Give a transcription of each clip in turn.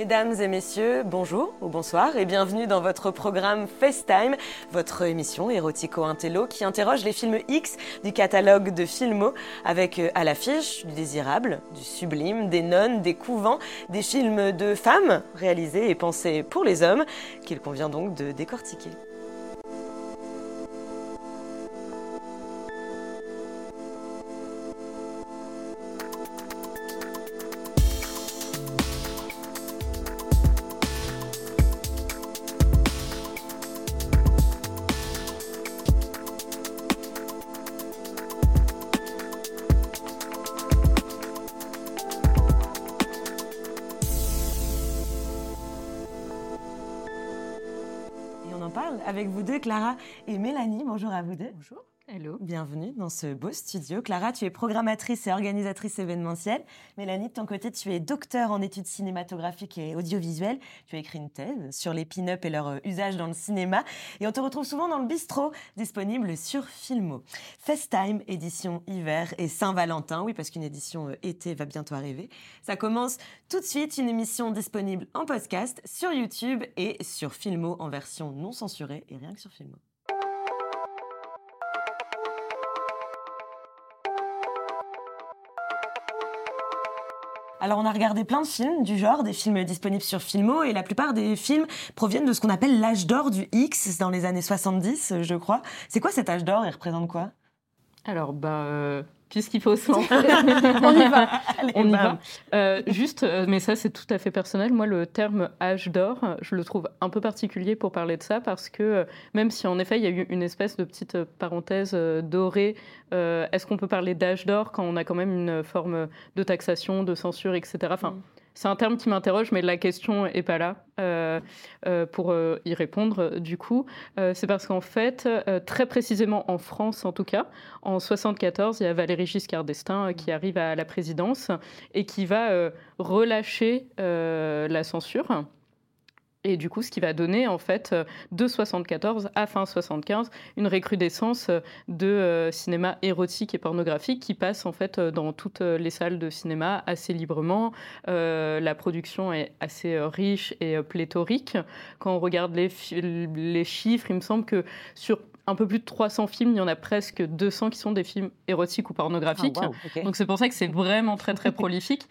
Mesdames et messieurs, bonjour ou bonsoir et bienvenue dans votre programme FaceTime, votre émission érotico-intello qui interroge les films X du catalogue de Filmo avec euh, à l'affiche du désirable, du sublime, des nonnes, des couvents, des films de femmes réalisés et pensés pour les hommes qu'il convient donc de décortiquer. Bonjour à vous deux. Bonjour. Hello. Bienvenue dans ce beau studio. Clara, tu es programmatrice et organisatrice événementielle. Mélanie, de ton côté, tu es docteur en études cinématographiques et audiovisuelles. Tu as écrit une thèse sur les pin-up et leur euh, usage dans le cinéma. Et on te retrouve souvent dans le bistrot, disponible sur Filmo. FaceTime, édition hiver et Saint-Valentin. Oui, parce qu'une édition euh, été va bientôt arriver. Ça commence tout de suite. Une émission disponible en podcast sur YouTube et sur Filmo en version non censurée et rien que sur Filmo. Alors on a regardé plein de films du genre, des films disponibles sur Filmo, et la plupart des films proviennent de ce qu'on appelle l'âge d'or du X, dans les années 70, je crois. C'est quoi cet âge d'or Il représente quoi? Alors, bah, euh, puisqu'il faut se lancer. on y va. on y va. Euh, juste, euh, mais ça c'est tout à fait personnel. Moi, le terme âge d'or, je le trouve un peu particulier pour parler de ça parce que euh, même si en effet il y a eu une espèce de petite parenthèse dorée, est-ce qu'on peut parler d'âge d'or quand on a quand même une forme de taxation, de censure, etc. Enfin, mm. C'est un terme qui m'interroge, mais la question n'est pas là euh, euh, pour euh, y répondre. Du coup, c'est parce qu'en fait, très précisément en France en tout cas, en 74, il y a Valéry Giscard d'Estaing qui arrive à la présidence et qui va relâcher la censure. Et du coup, ce qui va donner, en fait, euh, de 74 à fin 75, une recrudescence euh, de euh, cinéma érotique et pornographique qui passe, en fait, dans toutes les salles de cinéma assez librement. la production est assez riche et pléthorique. Quand on regarde les, les chiffres, il me semble que sur un peu plus de 300 films, il y en a presque 200 qui sont des films érotiques ou pornographiques. Ah, Donc c'est pour ça que c'est vraiment très très prolifique.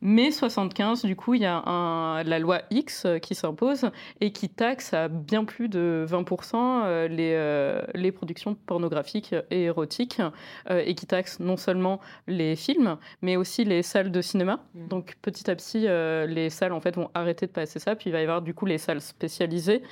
Mais 75, du coup, il y a la loi X euh, qui s'impose et qui taxe à bien plus de 20% euh, les, euh, les productions pornographiques et érotiques et qui taxe non seulement les films, mais aussi les salles de cinéma. Mmh. Donc petit à petit, les salles en fait vont arrêter de passer ça, puis il va y avoir du coup les salles spécialisées,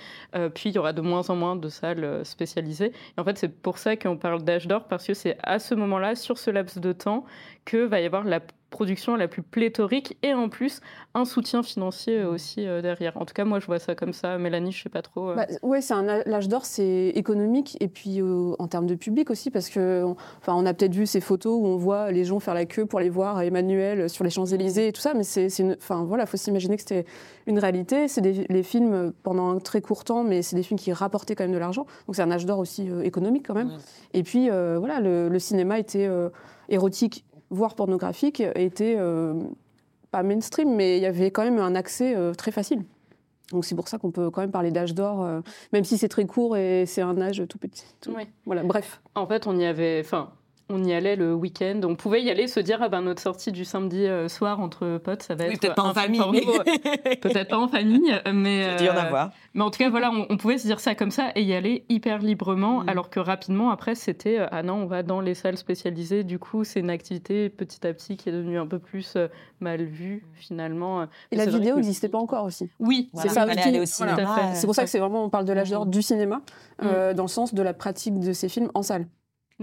puis il y aura de moins en moins de salles spécialisées. Et en fait, c'est pour ça qu'on parle d'âge d'or parce que c'est à ce moment-là, sur ce laps de temps, que va y avoir la production la plus pléthorique et en plus un soutien financier aussi euh, derrière. En tout cas, moi, je vois ça comme ça. Mélanie, je sais pas trop. Euh. Bah, oui, c'est un l'âge d'or, c'est économique et puis euh, en termes de public aussi parce que, enfin, on a peut-être vu ces photos où on voit les gens faire la queue pour aller voir Emmanuel sur les Champs Élysées et tout ça, mais c'est, enfin voilà, faut s'imaginer que c'était une réalité. C'est des les films pendant un très court temps, mais c'est des films qui rapportaient quand même de l'argent. Donc c'est un âge d'or aussi économique quand même. Et puis voilà, le, le cinéma était érotique voire pornographique, était euh, pas mainstream, mais il y avait quand même un accès euh, très facile. Donc c'est pour ça qu'on peut quand même parler d'âge d'or, euh, même si c'est très court et c'est un âge tout petit. Voilà, bref. En fait, on y avait, enfin, on y allait le week-end. On pouvait y aller, se dire, ah ben, notre sortie du samedi euh, soir entre potes, ça va être. Peut-être pas en famille. peut-être pas en famille, mais. Euh, en avoir. Mais en tout cas, voilà, on, pouvait se dire ça comme ça et y aller hyper librement, mm. alors que rapidement, après, c'était, euh, ah non, on va dans les salles spécialisées. Du coup, c'est une activité petit à petit qui est devenue un peu plus mal vue, finalement. Et la vidéo n'existait pas encore aussi. Oui, c'est ça. aussi. C'est pour ça que c'est vraiment, on parle de l'âge d'or du cinéma, mm. dans le sens de la pratique de ces films en salle.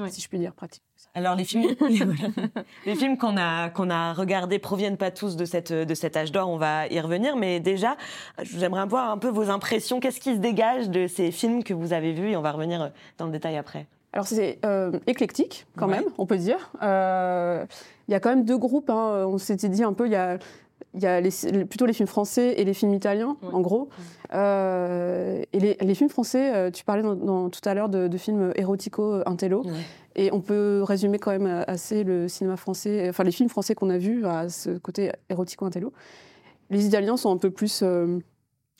Si je puis dire, pratique. Alors les films, les films qu'on a qu'on a regardés proviennent pas tous de cette de cet âge d'or. On va y revenir, mais déjà, j'aimerais voir un peu vos impressions. Qu'est-ce qui se dégage de ces films que vous avez vus? Et on va revenir dans le détail après. Alors c'est euh, éclectique quand même, on peut dire. Euh, il y a quand même deux groupes. Hein. On s'était dit un peu, il y a il y a plutôt les films français et les films italiens, en gros. Euh, et les, films français, tu parlais dans, tout à l'heure de, films érotico-intello. Et on peut résumer quand même assez le cinéma français, enfin les films français qu'on a vus à ce côté érotico-intello. Les Italiens sont un peu plus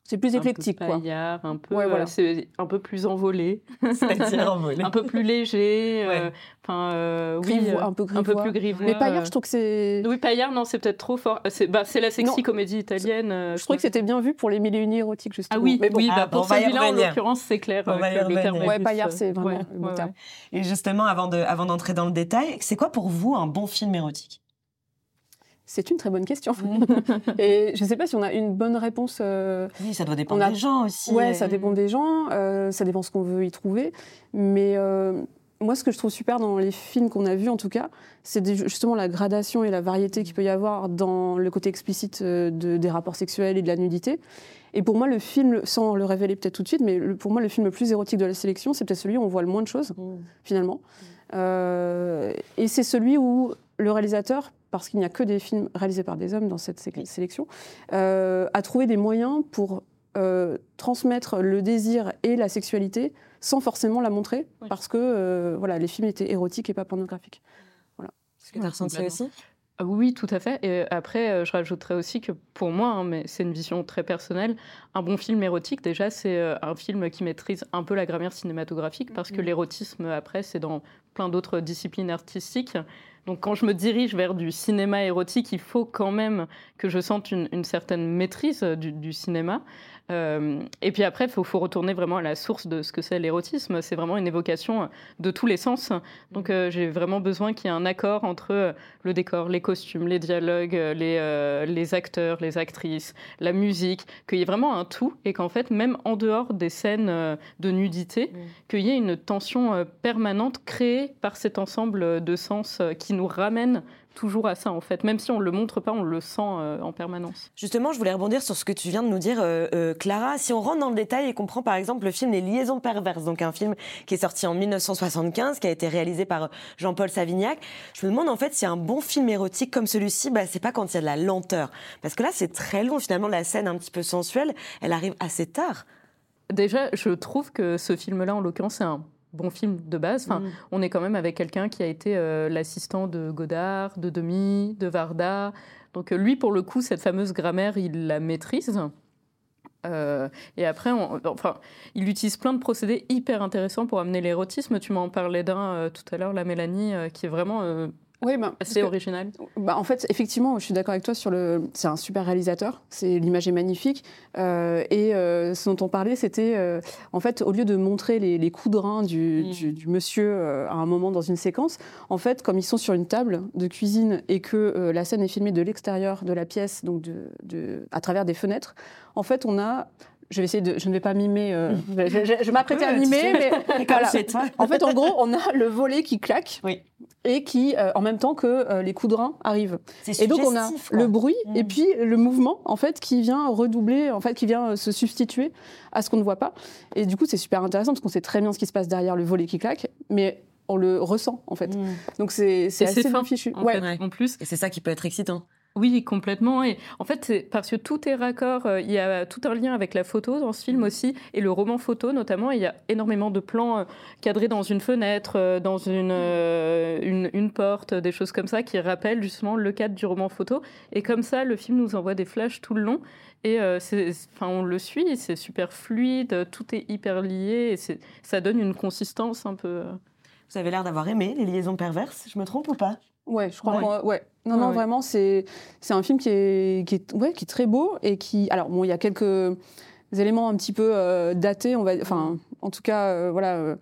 c'est plus éclectique, un peu paillard, Un peu, voilà. c'est un peu plus envolé. C'est-à-dire envolé. un peu plus léger. Enfin, euh, oui, un peu un peu plus grivois. Mais paillard, je trouve que c'est. Oui, paillard, non, c'est peut-être trop fort. C'est bah, la sexy comédie italienne. Euh, je, je trouvais que c'était bien vu pour les mille et une érotiques, justement. Ah oui, mais bon, oui, bah, ah, pour celui-là, en l'occurrence, c'est clair. On va le terme ouais, paillard, c'est vraiment le terme. Et justement, avant d'entrer dans le détail, c'est quoi pour vous un bon film érotique? C'est une très bonne question. et je ne sais pas si on a une bonne réponse. Euh, oui, ça doit dépendre des gens aussi. Oui, ça dépend des gens, euh, ça dépend ce qu'on veut y trouver. Mais euh, moi, ce que je trouve super dans les films qu'on a vus, en tout cas, c'est justement la gradation et la variété qu'il peut y avoir dans le côté explicite des rapports sexuels et de la nudité. Et pour moi, le film, sans le révéler peut-être tout de suite, mais pour moi, le film le plus érotique de la sélection, c'est peut-être celui où on voit le moins de choses, mmh. finalement. et c'est celui où le réalisateur parce qu'il n'y a que des films réalisés par des hommes dans cette sélection, euh, a trouvé des moyens pour euh, transmettre le désir et la sexualité sans forcément la montrer, parce que euh, voilà, les films étaient érotiques et pas pornographiques. Voilà. Ce que tu as ressenti aussi? Ah oui, tout à fait. Et après, je rajouterais aussi que pour moi, hein, mais c'est une vision très personnelle, un bon film érotique, déjà, c'est un film qui maîtrise un peu la grammaire cinématographique, parce que mm-hmm. l'érotisme, après, c'est dans plein d'autres disciplines artistiques. Donc quand je me dirige vers du cinéma érotique, il faut quand même que je sente une, certaine maîtrise du cinéma. Euh, et puis après, il faut, retourner vraiment à la source de ce que c'est l'érotisme. C'est vraiment une évocation de tous les sens. Donc euh, j'ai vraiment besoin qu'il y ait un accord entre euh, le décor, les costumes, les dialogues, les, les acteurs, les actrices, la musique, qu'il y ait vraiment un tout et qu'en fait, même en dehors des scènes de nudité, qu'il y ait une tension permanente créée par cet ensemble de sens qui nous ramène toujours à ça en fait. Même si on ne le montre pas, on le sent euh, en permanence. Justement, je voulais rebondir sur ce que tu viens de nous dire, euh, euh, Clara. Si on rentre dans le détail et qu'on prend par exemple le film Les Liaisons perverses, donc un film qui est sorti en 1975, qui a été réalisé par Jean-Paul Savignac, je me demande en fait si un bon film érotique comme celui-ci, bah, c'est pas quand il y a de la lenteur. Parce que là, c'est très long finalement, la scène un petit peu sensuelle, elle arrive assez tard. Déjà, je trouve que ce film-là, en l'occurrence, c'est un bon film de base. Enfin, mm. On est quand même avec quelqu'un qui a été euh, l'assistant de Godard, de Demi, de Varda. Donc euh, lui, pour le coup, cette fameuse grammaire, il la maîtrise. Euh, et après, enfin, il utilise plein de procédés hyper intéressants pour amener l'érotisme. Tu m'en parlais d'un tout à l'heure, la Mélanie, qui est vraiment oui, bah, c'est original. Bah, en fait, effectivement, je suis d'accord avec toi sur le. C'est un super réalisateur. C'est l'image est magnifique. Euh, et euh, ce dont on parlait, c'était euh, en fait au lieu de montrer les, coups de rein du, mm. du, monsieur à un moment dans une séquence, en fait, comme ils sont sur une table de cuisine et que la scène est filmée de l'extérieur de la pièce, donc de, de, à travers des fenêtres, en fait, on a je vais essayer de, je ne vais pas mimer, je, je, m'apprêtais à mimer, mais voilà. en fait, en gros, on a le volet qui claque. Oui et qui, euh, en même temps que euh, les coups de rein arrivent. Et donc on a le bruit mm. et puis le mouvement en fait qui vient redoubler, en fait qui vient euh, se substituer à ce qu'on ne voit pas. Et du coup c'est super intéressant parce qu'on sait très bien ce qui se passe derrière le volet qui claque, mais on le ressent en fait. Mm. Donc c'est assez fin, fichu. En, ouais. en plus. Et c'est ça qui peut être excitant. Oui, complètement. Et en fait, c'est parce que tout est raccord. Euh, il y a tout un lien avec la photo dans ce film aussi, et le roman photo notamment. Il y a énormément de plans euh, cadrés dans une fenêtre, euh, dans une, une, porte, des choses comme ça qui rappellent justement le cadre du roman photo. Et comme ça, le film nous envoie des flashs tout le long. Et enfin, on le suit, c'est super fluide, tout est hyper lié, et ça donne une consistance un peu. Vous avez l'air d'avoir aimé les liaisons perverses, je me trompe ou pas? Ouais, je crois. Ouais. Non, non, vraiment, c'est un film qui est, qui, est, ouais, qui est très beau et qui. Alors, bon, il y a quelques éléments un petit peu euh, datés, on va, enfin, en tout cas, euh, voilà, euh,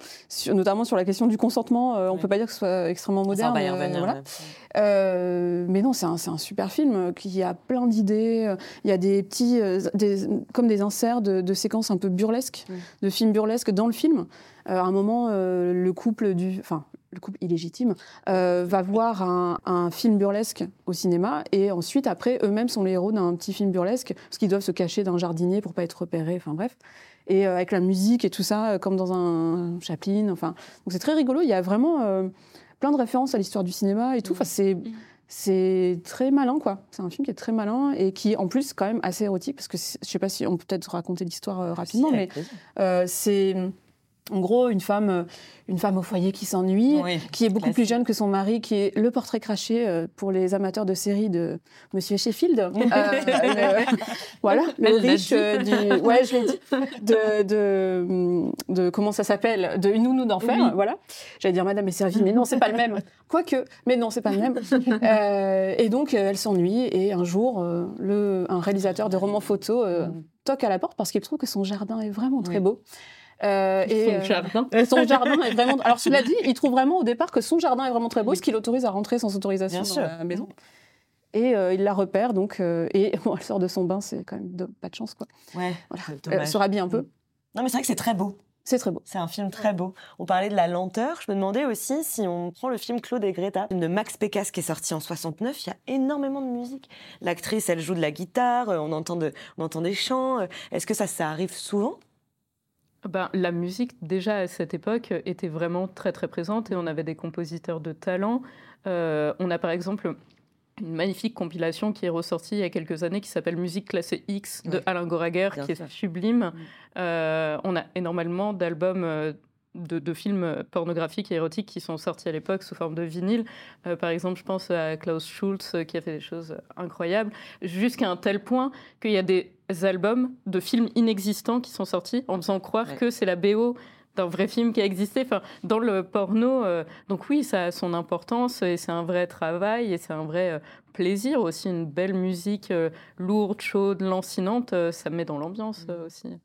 notamment sur la question du consentement, on ne peut pas dire que ce soit extrêmement moderne. Ça, revenir, voilà. mais non, c'est un, un, super film qui a plein d'idées. Il y a des petits, des, comme des inserts de, de, séquences un peu burlesques, de films burlesques dans le film. à un moment, le couple du, enfin, le couple illégitime, euh, va voir un, film burlesque au cinéma et ensuite, après, eux-mêmes sont les héros d'un petit film burlesque parce qu'ils doivent se cacher d'un jardinier pour pas être repérés, enfin bref. Et euh, avec la musique et tout ça, euh, comme dans un Chaplin, enfin. Donc c'est très rigolo, il y a vraiment plein de références à l'histoire du cinéma et tout. Enfin, c'est. Mmh. C'est très malin, quoi. C'est un film qui est très malin et qui, en plus, quand même assez érotique parce que je sais pas si on peut peut-être raconter l'histoire rapidement, mais c'est en gros, une femme, euh, une femme au foyer qui s'ennuie, qui est beaucoup plus jeune que son mari, qui est le portrait craché euh, pour les amateurs de série de Monsieur Sheffield. Euh, voilà, le riche du, ouais, je l'ai dit, de, de, de, comment ça s'appelle, de une nounou d'enfer. Voilà, j'allais dire Madame est servie, mais non, c'est pas le même. Quoique, mais non, c'est pas le même. et donc, elle s'ennuie et un jour, le, un réalisateur de romans photo toque à la porte parce qu'il trouve que son jardin est vraiment très beau. Euh, et, son jardin. Euh, son jardin est vraiment. Alors, cela dit, il trouve vraiment au départ que son jardin est vraiment très beau, ce qui l'autorise à rentrer sans autorisation dans la maison. Et euh, il la repère, donc, et bon, elle sort de son bain, c'est quand même pas de chance, quoi. Ouais. Elle se rhabille un peu. Non, mais c'est vrai que c'est très beau. C'est très beau. C'est un film très beau. On parlait de la lenteur. Je me demandais aussi si on prend le film Claude et Greta de Max Pécasse qui est sorti en 69, il y a énormément de musique. L'actrice, elle joue de la guitare, on entend, de, on entend des chants. Est-ce que ça, ça arrive souvent? Ben, la musique, déjà à cette époque, était vraiment très très présente et on avait des compositeurs de talent. Euh, on a par exemple une magnifique compilation qui est ressortie il y a quelques années qui s'appelle Musique classée X de Alain Goraguer, qui est sublime. Mm. Euh, on a énormément d'albums euh, de, films pornographiques et érotiques qui sont sortis à l'époque sous forme de vinyle. Euh, par exemple, je pense à Klaus Schulz euh, qui a fait des choses incroyables, jusqu'à un tel point qu'il y a des albums de films inexistants qui sont sortis en faisant croire que c'est la BO d'un vrai film qui a existé. Enfin, dans le porno, euh, donc oui, ça a son importance et c'est un vrai travail et c'est un vrai plaisir aussi. Une belle musique lourde, chaude, lancinante, ça met dans l'ambiance mm. aussi.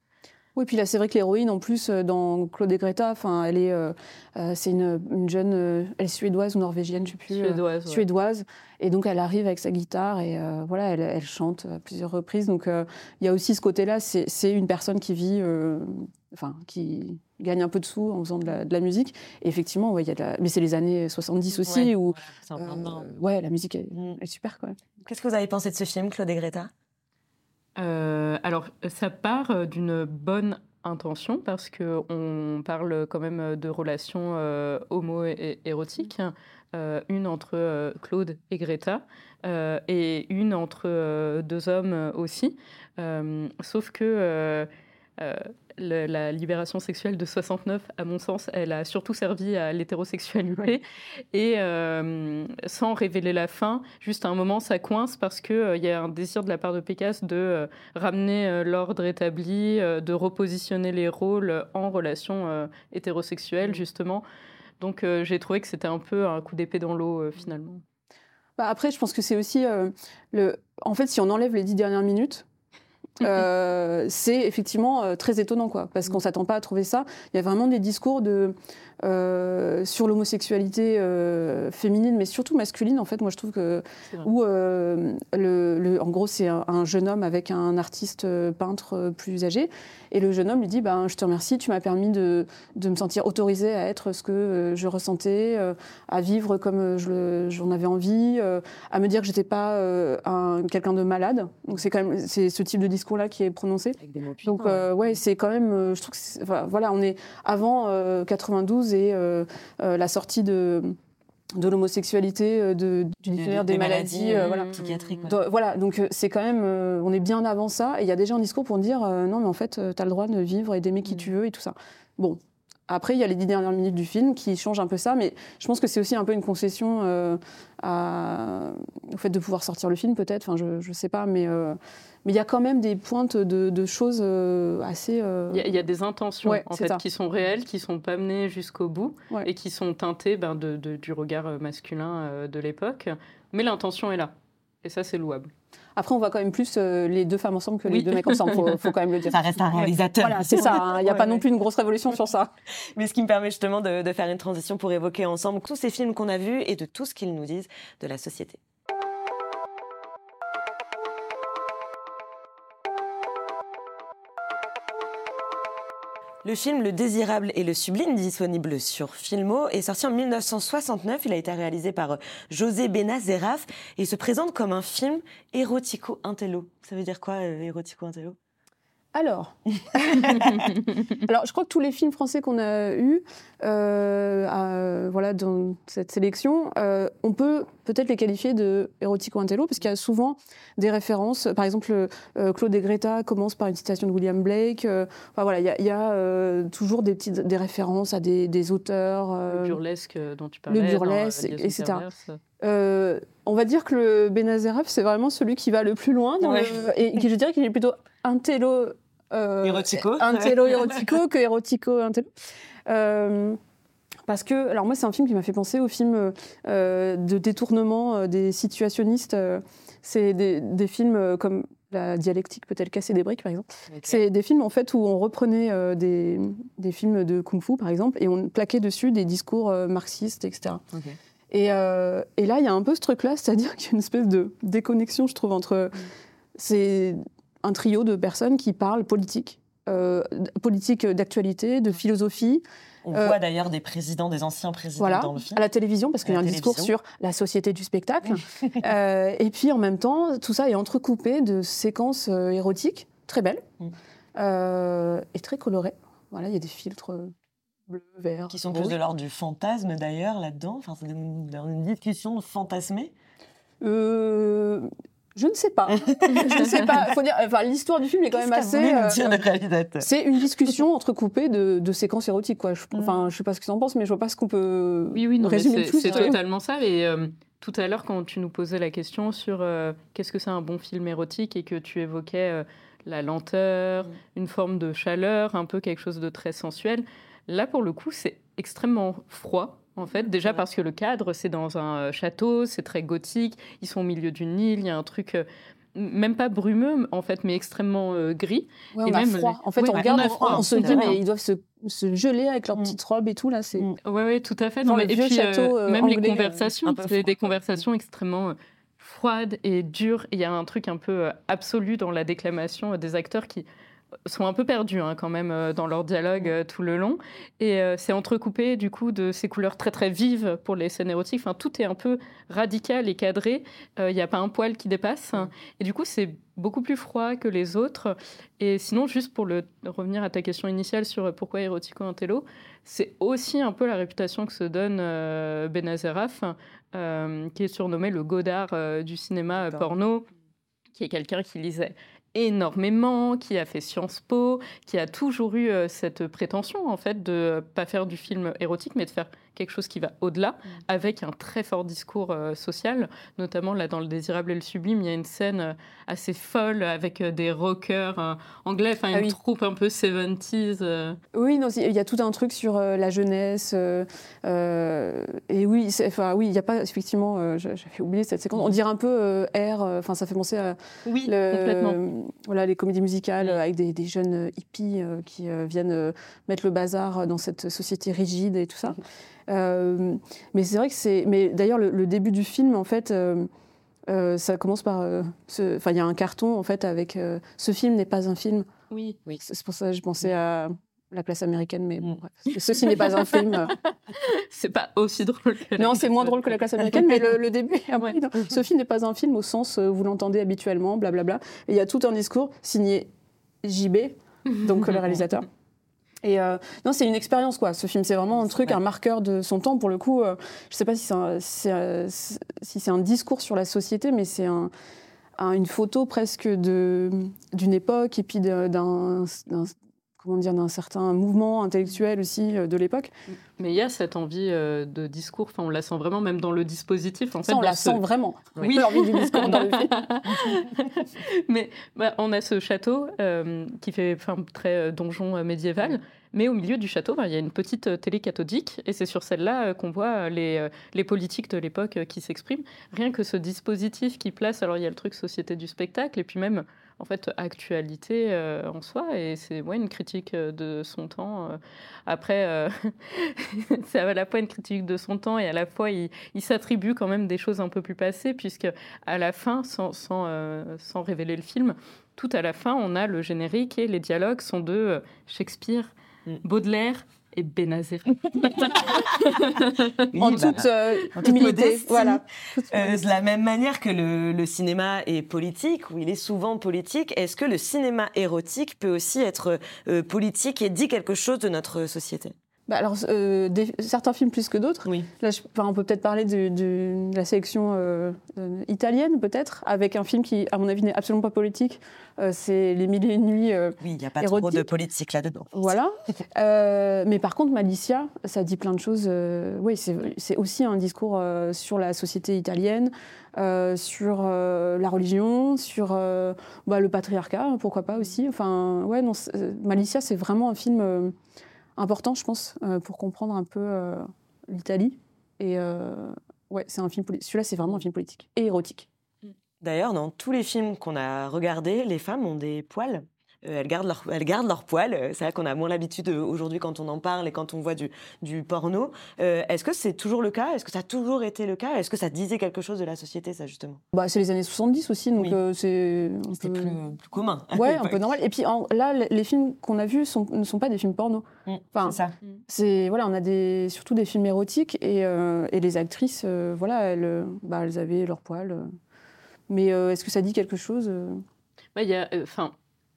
Oui, puis là, c'est vrai que l'héroïne, en plus, euh, dans Claude et Greta, enfin, elle est, euh, euh, c'est une, jeune, elle est suédoise ou norvégienne, je ne sais plus. Suédoise. Suédoise. Et donc, elle arrive avec sa guitare et voilà, elle, chante à plusieurs reprises. Donc, il y a aussi ce côté-là, c'est une personne qui vit, enfin, qui gagne un peu de sous en faisant de la, musique. Et effectivement, ouais, il y a de la... mais c'est les années 70 aussi où, ouais, la musique est, mm. est super, quoi. Qu'est-ce que vous avez pensé de ce film, Claude et Greta? Euh, alors, ça part euh, d'une bonne intention parce qu'on parle quand même de relations euh, homo-érotiques, une entre Claude et Greta et une entre deux hommes aussi. sauf que la libération sexuelle de 69, à mon sens, elle a surtout servi à l'hétérosexualité. Et euh, sans révéler la fin, juste à un moment, ça coince parce qu'il euh, y a un désir de la part de Pécasse de euh, ramener l'ordre établi, de repositionner les rôles en relation hétérosexuelle, justement. Donc j'ai trouvé que c'était un peu un coup d'épée dans l'eau, finalement. Bah après, je pense que c'est aussi le. En fait, si on enlève les dix dernières minutes, euh, c'est effectivement euh, très étonnant, quoi, parce qu'on ne s'attend pas à trouver ça. Il y a vraiment des discours de, euh, sur l'homosexualité féminine, mais surtout masculine, en fait. Moi, je trouve que. Où, le, en gros, c'est un, jeune homme avec un artiste peintre plus âgé. Et le jeune homme lui dit ben, Je te remercie, tu m'as permis de, de, me sentir autorisée à être ce que je ressentais, à vivre comme j'en avais envie, à me dire que j'étais pas quelqu'un de malade. Donc, c'est quand même c'est ce type de discours discours-là qui est prononcé. Donc, euh, ouais, c'est quand même. Euh, je trouve que voilà, on est avant 92 euh, et la sortie de de l'homosexualité, de, du dictionnaire des, maladies, voilà. psychiatriques. voilà, donc c'est quand même, on est bien avant ça, et il y a déjà un discours pour dire non, mais en fait, tu as le droit de vivre et d'aimer qui mm. tu veux et tout ça. Bon, après, il y a les dix dernières minutes du film qui changent un peu ça, mais je pense que c'est aussi un peu une concession euh, au fait de pouvoir sortir le film, peut-être. Enfin, je ne sais pas, mais euh, mais il y a quand même des pointes de, choses euh, assez. Il y, a des intentions en fait, qui sont réelles, qui sont pas menées jusqu'au bout et qui sont teintées ben, de, du regard masculin de l'époque. Mais l'intention est là, et ça, c'est louable. Après, on voit quand même plus euh, les deux femmes ensemble que les deux mecs ensemble, il faut, quand même le dire. Ça reste un réalisateur. Voilà, c'est ça, hein. il n'y a pas non plus une grosse révolution sur ça. Mais ce qui me permet justement de, de faire une transition pour évoquer ensemble tous ces films qu'on a vus et de tout ce qu'ils nous disent de la société. Le film Le désirable et le sublime, disponible sur Filmo, est sorti en 1969. Il a été réalisé par euh, José Benazeraf et se présente comme un film érotico-intello. Ça veut dire quoi, euh, érotico-intello? Alors, alors, je crois que tous les films français qu'on a eus, euh, voilà, dans cette sélection, euh, on peut peut-être les qualifier de érotico intello parce qu'il y a souvent des références. Par exemple, euh, Claude et Greta commence par une citation de William Blake. enfin voilà, il y a, toujours des petites des références à des, auteurs. le burlesque dont tu parlais. Le burlesque, etc. on va dire que le Benazeraf, c'est vraiment celui qui va le plus loin dans et je dirais qu'il est plutôt intello euh, érotico. Intello érotico que érotico intello. Euh, parce que, alors moi, c'est un film qui m'a fait penser au film euh, de détournement des situationnistes. c'est des, films comme la dialectique peut-elle casser des briques, par exemple. C'est des films en fait où on reprenait des, des, films de kung-fu, par exemple, et on plaquait dessus des discours marxistes, etc. Et, et, là, il y a un peu ce truc-là, c'est-à-dire qu'il y a une espèce de déconnexion, je trouve, entre mm. ces un trio de personnes qui parlent politique, euh, politique d'actualité, de philosophie. On voit euh, d'ailleurs des présidents, des anciens présidents dans le film. À la télévision, parce qu'il y a un discours sur la société du spectacle. Euh, et puis en même temps, tout ça est entrecoupé de séquences érotiques très belles mm. et très colorées. Voilà, il y a des filtres bleus, verts. Qui sont plus de l'ordre du fantasme d'ailleurs là-dedans. Enfin, c'est une, une discussion fantasmée. Euh, je ne sais pas. je ne sais pas. Faut dire, enfin, l'histoire du film est quand même assez. Euh, c'est une discussion entrecoupée de, de séquences érotiques, quoi. Je, mm. enfin, je sais pas ce qu'ils en pensent, mais je vois pas ce qu'on peut oui, oui, résumer C'est totalement ça. Et euh, tout à l'heure, quand tu nous posais la question sur euh, qu'est-ce que c'est un bon film érotique et que tu évoquais la lenteur, mm. une forme de chaleur, un peu quelque chose de très sensuel. Là, pour le coup, c'est extrêmement froid en fait. Déjà parce que le cadre, c'est dans un euh, château, c'est très gothique, ils sont au milieu d'une île, il y a un truc euh, même pas brumeux en fait, mais extrêmement euh, gris. et même froid. En fait, on regarde, on, se dit mais ils doivent se, geler avec leurs mm. petites robes et tout là. C'est. Mm. Ouais, ouais, tout à fait. et puis même les conversations, c'est des conversations extrêmement froides et dures. Il y a un truc un peu absolu dans la déclamation des acteurs qui sont un peu perdus hein, quand même euh, dans leur dialogue euh, tout le long. Et euh, c'est entrecoupé du coup de ces couleurs très très vives pour les scènes érotiques. Enfin, tout est un peu radical et cadré. Il n'y a pas un poil qui dépasse. Et du coup, c'est beaucoup plus froid que les autres. Et sinon, juste pour le, revenir à ta question initiale sur pourquoi Erotico Intello, c'est aussi un peu la réputation que se donne Benazeraf, qui est surnommé le Godard du cinéma porno qui est quelqu'un qui lisait énormément, qui a fait Sciences Po, qui a toujours eu euh, cette prétention en fait de pas faire du film érotique, mais de faire quelque chose qui va au-delà, mm. avec un très fort discours euh, social, notamment là dans Le désirable et le sublime, il y a une scène euh, assez folle avec des rockers anglais, enfin ah une troupe un peu 70s. Oui, non, il y a tout un truc sur la jeunesse, et oui, enfin oui, il n'y a pas effectivement, j'avais oublié cette séquence, on dirait un peu R, enfin ça fait penser à oui, complètement voilà, les comédies musicales avec des, jeunes euh, hippies euh, qui euh, viennent mettre le bazar dans cette société rigide et tout ça. Mais c'est vrai que c'est. Mais d'ailleurs, le, début du film, en fait. ça commence par. Enfin, il y a un carton, en fait, avec. ce film n'est pas un film. Oui. oui. C'est pour ça que je pensais à la classe américaine, mais bon, bref. Ceci n'est pas un film. c'est pas aussi drôle que Non, c'est moins drôle que la classe américaine, mais le, début est Ce film n'est pas un film au sens, où vous l'entendez habituellement, blablabla. Et il y a tout un discours signé JB, donc le réalisateur. Et euh, non, c'est une expérience, quoi. Ce film, c'est vraiment un truc, un marqueur de son temps. Pour le coup, euh, je ne sais pas si c'est un, si c'est un discours sur la société, mais c'est un, une photo presque d'une époque et puis d'un comment dire, d'un certain mouvement intellectuel aussi euh, de l'époque. Mais il y a cette envie euh, de discours, enfin, on la sent vraiment même dans le dispositif. En fait, on la sent vraiment. Oui, l'envie du discours dans le film. Mais bah, on a ce château euh, qui fait très donjon médiéval. Mais au milieu du château, bah, il y a une petite télé cathodique, et c'est sur celle-là qu'on voit les, les politiques de l'époque qui s'expriment. Rien que ce dispositif qui place, alors il y a le truc société du spectacle, et puis même en fait actualité euh, en soi et c'est ouais, une critique euh, de son temps. Euh. Après, c'est à la fois une critique de son temps et à la fois il, s'attribue quand même des choses un peu plus passées puisque à la fin, sans, sans, sans, révéler le film, tout à la fin, on a le générique et les dialogues sont de Shakespeare, mm. Baudelaire, et Benazir. en, bah, toute, euh, humilité, voilà. Euh, de la même manière que le, cinéma est politique, ou il est souvent politique, est-ce que le cinéma érotique peut aussi être euh, politique et dit quelque chose de notre société? Bah, alors, euh, certains films plus que d'autres. Oui. Là, on peut peut-être parler de, la sélection euh, euh, italienne, peut-être, avec un film qui, à mon avis, n'est absolument pas politique. c'est Les Mille et Une Nuits. oui, il n'y a pas trop de politique là-dedans. Voilà. mais par contre, Malicia, ça dit plein de choses. oui, c'est aussi un discours sur la société italienne, sur la religion, sur bah, le patriarcat, pourquoi pas aussi. Enfin, ouais, non, Malicia, c'est vraiment un film important, je pense, euh, pour comprendre un peu euh, l'Italie. Et euh, ouais, c'est un film. Celui-là, c'est vraiment un film politique et érotique. D'ailleurs, dans tous les films qu'on a regardés, les femmes ont des poils. Euh, elles, gardent leur, elles gardent leur poil. Euh, c'est vrai qu'on a moins l'habitude euh, aujourd'hui quand on en parle et quand on voit du, du porno. Est-ce que c'est toujours le cas? Est-ce que ça a toujours été le cas? Est-ce que ça disait quelque chose de la société, ça, justement? Bah, C'est les années 70 aussi, donc c'est... C'était plus, plus, commun. Ouais, un peu normal. Et puis là, les films qu'on a vus sont, ne sont pas des films porno. Mmh, enfin, c'est ça. C'est, voilà, on a des, surtout des films érotiques et, et les actrices, voilà, elles, bah, elles avaient leur poil. Mais est-ce que ça dit quelque chose bah, y a, enfin,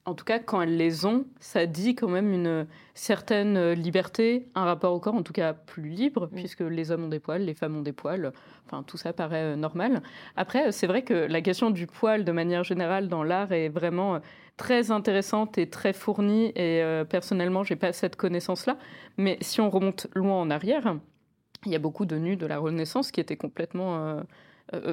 en tout cas, quand elles les ont, ça dit quand même une certaine liberté, un rapport au corps en tout cas plus libre, puisque les hommes ont des poils, les femmes ont des poils, enfin tout ça paraît euh, normal. Après, c'est vrai que la question du poil de manière générale dans l'art est vraiment euh, très intéressante et très fournie, et euh, personnellement, j'ai pas cette connaissance-là. Mais si on remonte loin en arrière, il y a beaucoup de nus de la Renaissance qui étaient complètement...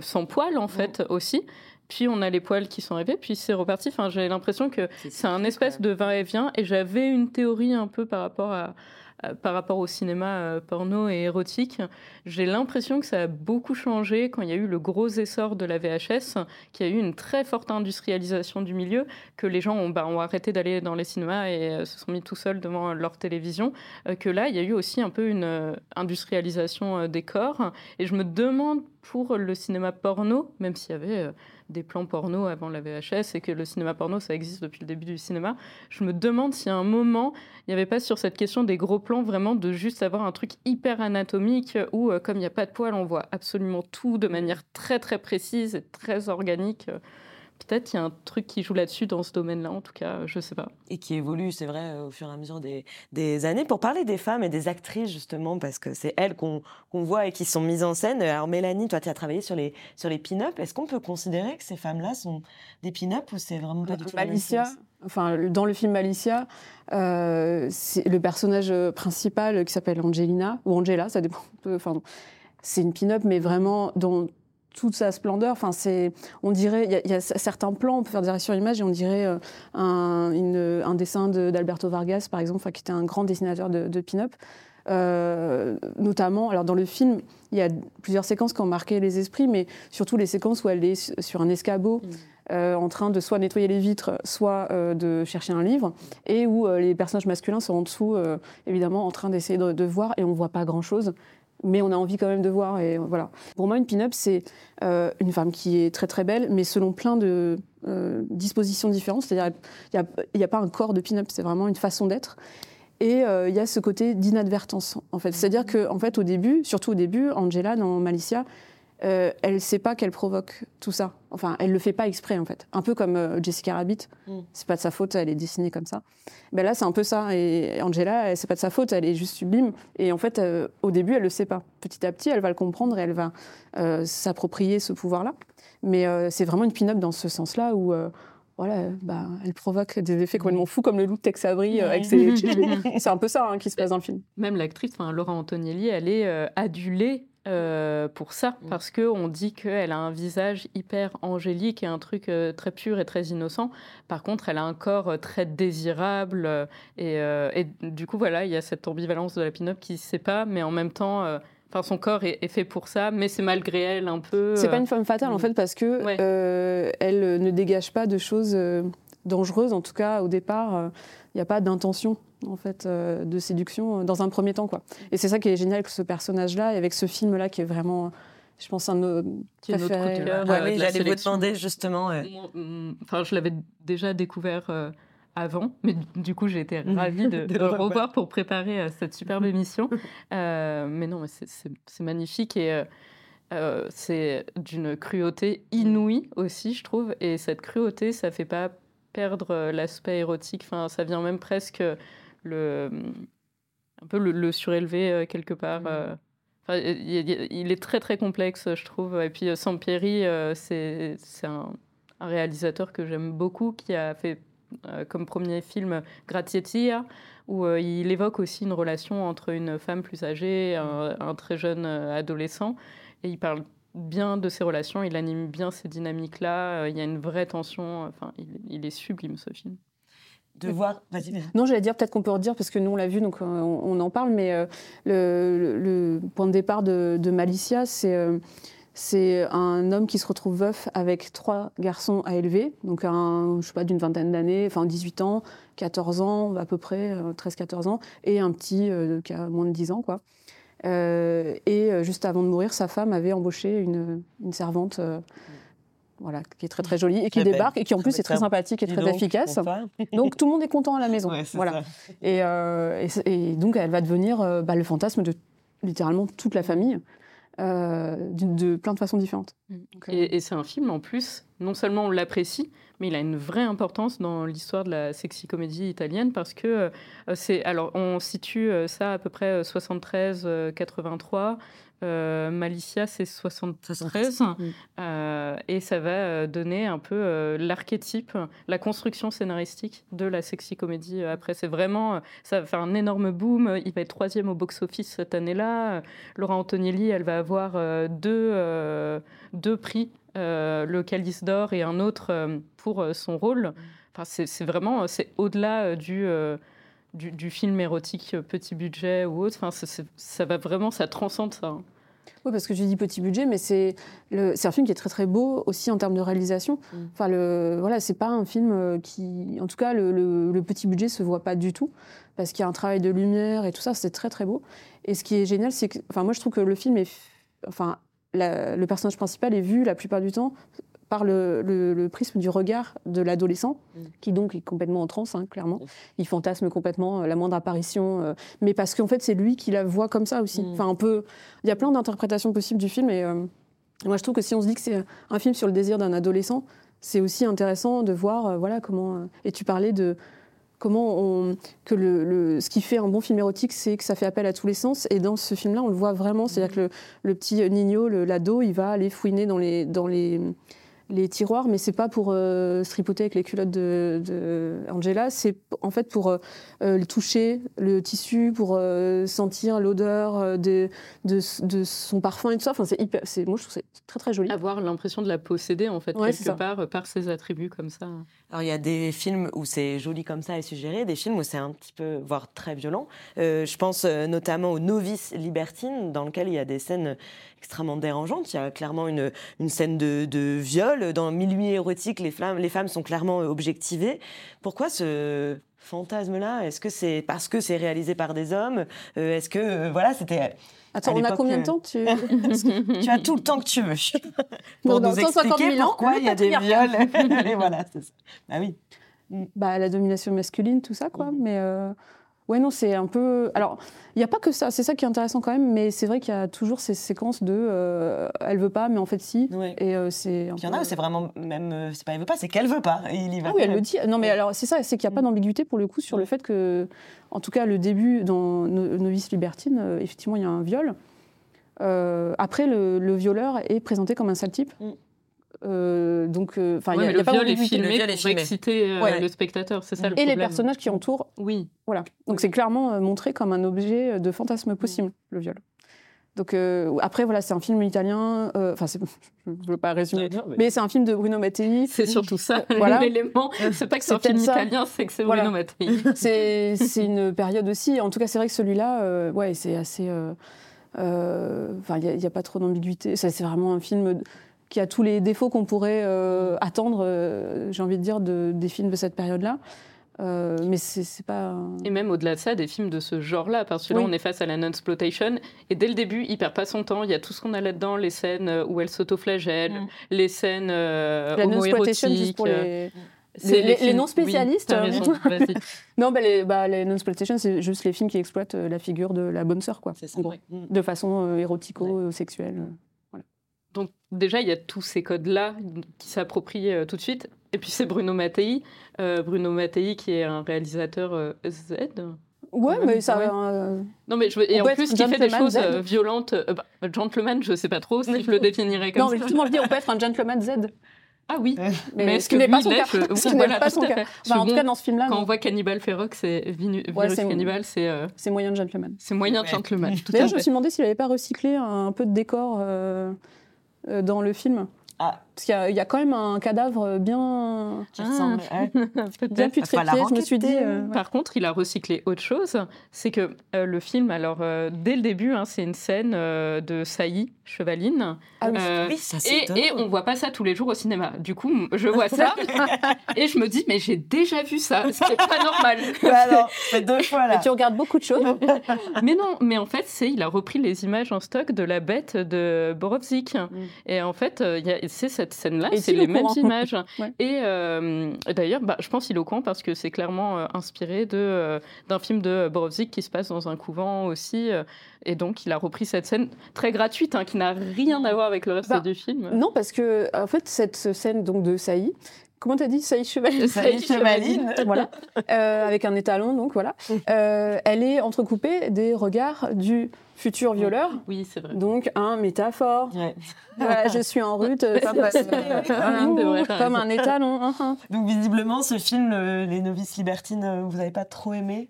sans poils en fait aussi puis on a les poils qui sont arrivés, puis c'est reparti. Enfin, j'ai l'impression que c'est un espèce de va-et-vient. Et j'avais une théorie un peu par rapport à, par rapport au cinéma euh, porno et érotique. J'ai l'impression que ça a beaucoup changé quand il y a eu le gros essor de la VHS, qu'il y a eu une très forte industrialisation du milieu, que les gens ont, bah, arrêté d'aller dans les cinémas et euh, se sont mis tout seuls devant leur télévision, euh, que là, il y a eu aussi un peu une industrialisation des corps. Et je me demande pour le cinéma porno, même s'il y avait des plans porno avant la VHS et que le cinéma porno, ça existe depuis le début du cinéma. Je me demande si à un moment, il n'y avait pas sur cette question des gros plans vraiment de juste avoir un truc hyper anatomique où, euh, comme il n'y a pas de poils, on voit absolument tout de manière très très précise et très organique. Peut-être il y a un truc qui joue là-dessus dans ce domaine-là, en tout cas, je ne sais pas. Et qui évolue, c'est vrai, au fur et à mesure des, des, années. Pour parler des femmes et des actrices, justement, parce que c'est elles qu'on voit et qui sont mises en scène. Alors, Mélanie, toi, tu as travaillé sur les, sur les pin-up. Est-ce qu'on peut considérer que ces femmes-là sont des pin-up ou c'est vraiment pas du tout Malicia, enfin, dans le film Malicia, euh, le personnage principal qui s'appelle Angelina, ou Angela, ça dépend. Enfin, c'est une pin-up, mais vraiment dont toute sa splendeur. Enfin, c'est, on dirait, il y, a certains plans, on peut faire des réactions images et on dirait euh, un, dessin d'Alberto Vargas, par exemple, qui était un grand dessinateur de, pin-up. Euh, notamment, alors dans le film, il y a plusieurs séquences qui ont marqué les esprits, mais surtout les séquences où elle est sur un escabeau. Mm. Euh, en train de soit nettoyer les vitres, soit de chercher un livre, et où les personnages masculins sont en dessous, évidemment, en train d'essayer de, de, voir, et on ne voit pas grand-chose mais on a envie quand même de voir. Et voilà. Pour moi, une pin-up, c'est euh, une femme qui est très très belle, mais selon plein de euh, dispositions différentes. C'est-à-dire, il n'y a, pas un corps de pin-up, c'est vraiment une façon d'être. Et euh, il y a ce côté d'inadvertance, en fait. C'est-à-dire qu'en en fait, au début, surtout au début, Angela, dans Malicia, euh, elle ne sait pas qu'elle provoque tout ça. Enfin, elle le fait pas exprès en fait. Un peu comme euh, Jessica Rabbit. Mm. C'est pas de sa faute, elle est dessinée comme ça. Ben là, c'est un peu ça. Et Angela, c'est pas de sa faute, elle est juste sublime. Et en fait, euh, au début, elle le sait pas. Petit à petit, elle va le comprendre et elle va s'approprier ce pouvoir-là. Mais c'est vraiment une pin-up dans ce sens-là où voilà, bah, elle provoque des effets complètement fous comme le loup de Tex Avery avec ses... C'est un peu ça hein, qui se passe dans le film. Même l'actrice, Laura Antonielli, elle est adulée euh, pour ça, mm. parce qu'on dit qu'elle a un visage hyper angélique et un truc euh, très pur et très innocent. Par contre, elle a un corps euh, très désirable. Et, du coup, voilà, il y a cette ambivalence de la pin-up qui ne sait pas, mais en même temps, enfin, son corps est, fait pour ça, mais c'est malgré elle un peu. C'est pas une femme fatale, en fait, parce que elle ne dégage pas de choses dangereuses, en tout cas, au départ. Il n'y a pas d'intention en fait, euh, de séduction euh, dans un premier temps. Quoi. Et c'est ça qui est génial avec ce personnage-là et avec ce film-là qui est vraiment, je pense, un de nos préférés. Euh, oui, j'allais vous demander justement. Enfin, je l'avais déjà découvert avant, mais du coup j'ai été ravie de, le revoir pour préparer cette superbe émission. mais non, c'est magnifique et c'est d'une cruauté inouïe aussi, je trouve. Et cette cruauté, ça fait pas perdre l'aspect érotique. Enfin, ça vient même presque le un peu le, surélever quelque part. Mmh il, est très très complexe, je trouve. Et puis euh, Sampieri, euh, c'est un, réalisateur que j'aime beaucoup, qui a fait euh, comme premier film Gratietia, où il évoque aussi une relation entre une femme plus âgée et un, très jeune adolescent. Et il parle bien de ces relations, il anime bien ces dynamiques-là. il y a une vraie tension. Enfin, il est sublime ce film de voir. Non, j'allais dire peut-être qu'on peut redire parce que nous on l'a vu donc euh, on, en parle, mais euh, le, point de départ de, Malicia, c'est euh, c'est un homme qui se retrouve veuf avec trois garçons à élever, donc un, je sais pas, d'une vingtaine d'années, enfin 18 ans, 14 ans à peu près, 13-14 ans, et un petit qui a moins de 10 ans, quoi. Et juste avant de mourir, sa femme avait embauché une, une servante voilà, qui est très très jolie et qui débarque et qui en plus est très sympathique et très efficace. donc tout le monde est content à la maison. voilà. Euh, et, donc elle va devenir euh, bah, le fantasme de littéralement toute la famille. Euh, de, plein de façons différentes. Mm. et, c'est un film en plus, non seulement on l'apprécie, mais il a une vraie importance dans l'histoire de la sexy comédie italienne parce que c'est alors on situe ça à peu près 73-83 euh, Malicia, c'est 73. Euh, et ça va euh, donner un peu l'archétype, la construction scénaristique de la sexy comédie. Après, c'est vraiment, ça va faire un énorme boom. Il va être troisième au box-office cette année-là. Laura Antonielli, elle va avoir deux, deux prix, le Calice d'Or et un autre pour son rôle. Enfin, c'est vraiment, c'est au-delà du... Du, film érotique petit budget ou autre. Enfin, ça va vraiment, ça transcende ça. Hein. Oui, parce que je dis petit budget, mais c'est un film qui est très très beau aussi en termes de réalisation. Mm. Enfin, le, voilà, c'est pas un film euh, qui, en tout cas, le, petit budget se voit pas du tout parce qu'il y a un travail de lumière et tout ça, c'est très très beau. Et ce qui est génial, c'est que, enfin, moi je trouve que le film est, enfin, le personnage principal est vu la plupart du temps par le, prisme du regard de l'adolescent, mm. qui donc est complètement en transe, hein, clairement. Mm. Il fantasme complètement euh, la moindre apparition, euh, mais parce qu'en fait, c'est lui qui la voit comme ça aussi. Mm. Enfin, un peu. Il y a plein d'interprétations possibles du film, et euh, moi, je trouve que si on se dit que c'est un film sur le désir d'un adolescent, c'est aussi intéressant de voir, voilà, comment. et tu parlais de comment on, que le, ce qui fait un bon film érotique, c'est que ça fait appel à tous les sens. Et dans ce film-là, on le voit vraiment. C'est-à-dire que le, petit Nino, l'ado, il va aller fouiner dans les, dans les, les tiroirs, mais c'est pas pour euh, se tripoter avec les culottes de, Angela, c'est en fait pour euh, euh, toucher le tissu, pour sentir l'odeur de, de, son parfum et tout ça. Enfin, c'est hyper, c'est, moi je trouve c'est très très joli. Avoir l'impression de la posséder en fait quelque part par ses attributs comme ça. Alors il y a des films où c'est joli comme ça et suggéré, des films où c'est un petit peu voire très violent. je pense notamment au Novice libertine dans lequel il y a des scènes extrêmement dérangeante. Il y a clairement une, une scène de, de, viol. Dans Minuit érotique, les, flammes, les femmes sont clairement euh, objectivées. Pourquoi ce fantasme-là? Est-ce que c'est parce que c'est réalisé par des hommes? Euh, Est-ce que, euh, voilà, c'était... Attends, on a combien de temps tu... tu as tout le temps que tu veux pour nous expliquer pourquoi il y a des viols. Et voilà, c'est ça. Bah oui. Bah, la domination masculine, tout ça, quoi. Mm. Mais Ouais, non, c'est un peu. Alors, il n'y a pas que ça, c'est ça qui est intéressant quand même, mais c'est vrai qu'il y a toujours ces séquences de euh, elle veut pas, mais en fait si. Et euh, c'est. Il y en a où c'est vraiment même. Euh, c'est pas elle veut pas, c'est qu'elle veut pas. Et il y va. Ah oui, elle le dit. Non, mais alors c'est ça, c'est qu'il n'y a pas mm. d'ambiguïté pour le coup sur le fait que, en tout cas, le début dans Novice Libertine, effectivement, il y a un viol. après, le, violeur est présenté comme un sale type. Mm. Euh, donc, euh, enfin, il y a, le pas viol est filmé pour exciter euh, le spectateur, c'est ça le Et les personnages qui entourent. Oui. Voilà. Donc c'est clairement montré comme un objet de fantasme possible, le viol. Donc après voilà, c'est un film italien. Enfin, je ne veux pas résumer, mais, c'est un film de Bruno Mattei. C'est surtout ça voilà. l'élément. C'est pas que c'est un film italien, c'est que c'est Bruno Mattei. c'est une période aussi. En tout cas, c'est vrai que celui-là, ouais, c'est assez. Enfin, il n'y a, a, pas trop d'ambiguïté. C'est vraiment un film qui a tous les défauts qu'on pourrait euh, attendre, euh, j'ai envie de dire, de, des films de cette période-là. Euh, mais c'est pas. Et même au-delà de ça, des films de ce genre-là, parce que là, on est face à la non-exploitation, et dès le début, il perd pas son temps. Il y a tout ce qu'on a là-dedans, les scènes où elle s'autoflagelle, mm. les scènes la non-exploitation, juste pour les les, non spécialistes. Oui, raison, non, bah, les, bah, les non exploitation, c'est juste les films qui exploitent la figure de la bonne sœur, quoi. Gros, de façon érotico-sexuelle. Donc déjà, il y a tous ces codes-là qui s'approprient tout de suite. Et puis c'est Bruno Mattei, Bruno Mattei qui est un réalisateur Z. Ouais, mais ça. Euh... Non, mais je veux... et en plus, qui fait des choses euh, violentes. Euh, bah, gentleman, je sais pas trop si je le définirais comme ça. Non, mais justement, je dis, on peut être un gentleman Z. Ah oui, mais, ce qui n'est pas son cas. Ce qui n'est pas son cas. en tout cas, dans ce film-là. Quand on voit Cannibal Ferox, c'est Virus ouais, Cannibal, c'est. Euh... C'est moyen de gentleman. C'est moyen de gentleman. D'ailleurs, je me suis demandé s'il n'avait pas recyclé un peu de décor euh, dans le film. Ah. Parce qu'il y, a quand même un cadavre bien, qui ressemble, ah. bien putréfié. Je me suis dit. Euh, Par contre, il a recyclé autre chose. C'est que euh, le film, alors euh, dès le début, hein, c'est une scène de Sailly, chevaline. Ah oui, ça et, et on voit pas ça tous les jours au cinéma. Du coup, je vois ça et je me dis, mais j'ai déjà vu ça. C'est pas normal. alors, c'est deux fois là. tu regardes beaucoup de choses. mais non, mais en fait, c'est il a repris les images en stock de la bête de Borovzik. Mm. Et en fait, c'est cette scène-là, c'est les mêmes images. Et euh, d'ailleurs, bah, je pense qu'il est au courant parce que c'est clairement euh, inspiré de, euh, d'un film de Borowczyk qui se passe dans un couvent aussi. et donc, il a repris cette scène très gratuite, hein, qui n'a rien à voir avec le reste bah, du film. Non, parce que, en fait, cette scène donc, de Saï, comment t'as dit? Saïd Chevaline Saïd Chevaline, voilà, avec un étalon, donc voilà. elle est entrecoupée des regards du futur violeur. Oui, c'est vrai. Donc un métaphore. je suis en route comme, un étalon. Hein, hein. Donc visiblement, ce film, Les novices libertines, euh, vous n'avez pas trop aimé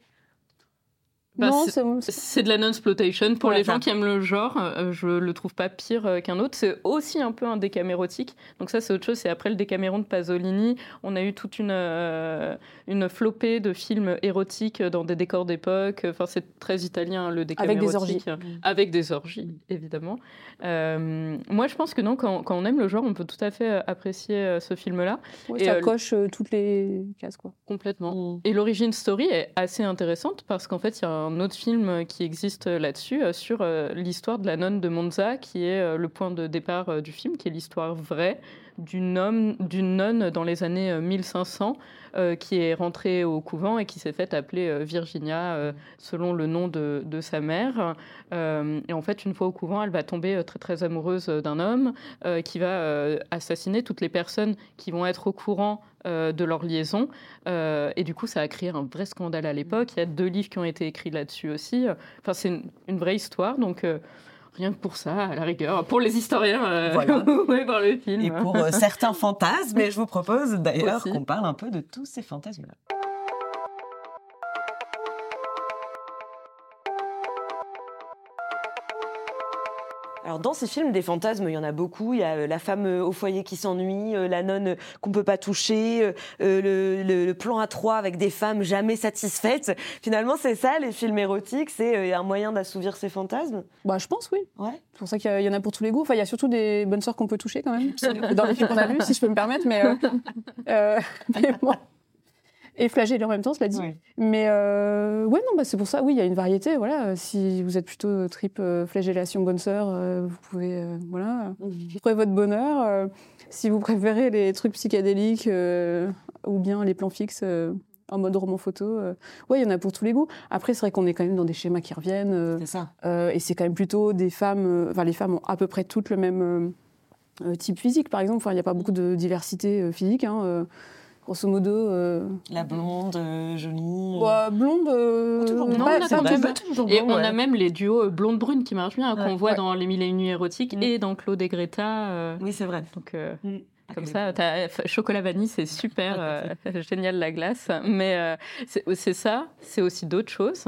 bah, c'est de la non-exploitation. Pour les gens qui aiment le genre, euh, je le trouve pas pire euh, qu'un autre. C'est aussi un peu un décamérotique. Donc ça, c'est autre chose. C'est après le décaméron de Pasolini. On a eu toute une, euh, une flopée de films érotiques dans des décors d'époque. Enfin, c'est très italien, le décamérotique. Avec des orgies. Avec des orgies, évidemment. moi, je pense que non, quand, quand, on aime le genre, on peut tout à fait apprécier ce film-là. Et ça coche toutes les cases, quoi. Complètement. Mm. Et l'origine story est assez intéressante parce qu'en fait, il y a un un autre film qui existe là-dessus, euh, sur euh, l'histoire de la nonne de Monza, qui est euh, le point de départ du film, qui est l'histoire vraie d'une nonne dans les années 1500 qui est rentrée au couvent et qui s'est faite appeler Virginia selon le nom de, de sa mère. et en fait, une fois au couvent, elle va tomber très très amoureuse d'un homme qui va assassiner toutes les personnes qui vont être au courant euh, de leur liaison. Euh, et du coup, ça a créé un vrai scandale à l'époque. Il y a deux livres qui ont été écrits là-dessus aussi. Enfin, c'est une, vraie histoire. Donc, euh, rien que pour ça, à la rigueur, pour les historiens, voilà. ouais, par le film. Et pour certains fantasmes. Et je vous propose d'ailleurs qu'on parle un peu de tous ces fantasmes-là. Alors dans ces films, des fantasmes, il y en a beaucoup. Il y a euh, la femme euh, au foyer qui s'ennuie, euh, la nonne qu'on peut pas toucher, le, plan à trois avec des femmes jamais satisfaites. Finalement, c'est ça, les films érotiques, c'est un moyen d'assouvir ces fantasmes? Bah, je pense oui. Ouais. C'est pour ça qu'il y, en a pour tous les goûts. Enfin, il y a surtout des bonnes sœurs qu'on peut toucher quand même dans les films qu'on a vus, si je peux me permettre. Mais, mais bon et flagellé en même temps, cela dit. Mais euh, ouais, non, bah, c'est pour ça, oui, il y a une variété. Voilà, si vous êtes plutôt trip euh, flagellation bonne sœur, euh, vous pouvez, euh, voilà, trouver votre bonheur. si vous préférez les trucs psychédéliques ou bien les plans fixes en mode roman photo, ouais, il y en a pour tous les goûts. Après, c'est vrai qu'on est quand même dans des schémas qui reviennent. c'est ça. et c'est quand même plutôt des femmes. Enfin, les femmes ont à peu près toutes le même type physique, par exemple. Enfin, il n'y a pas beaucoup de diversité physique. Hein, grosso modo. Euh, la blonde, euh, jolie. Euh. blonde. et on a même les duos blonde-brune qui marchent bien, qu'on voit dans Les Mille et Une Nuits érotiques mm. et dans Claude et Greta. Oui, c'est vrai. Donc. Mm. Comme ça, as chocolat vanille, c'est super, génial la glace. Mais c'est ça, c'est aussi d'autres choses.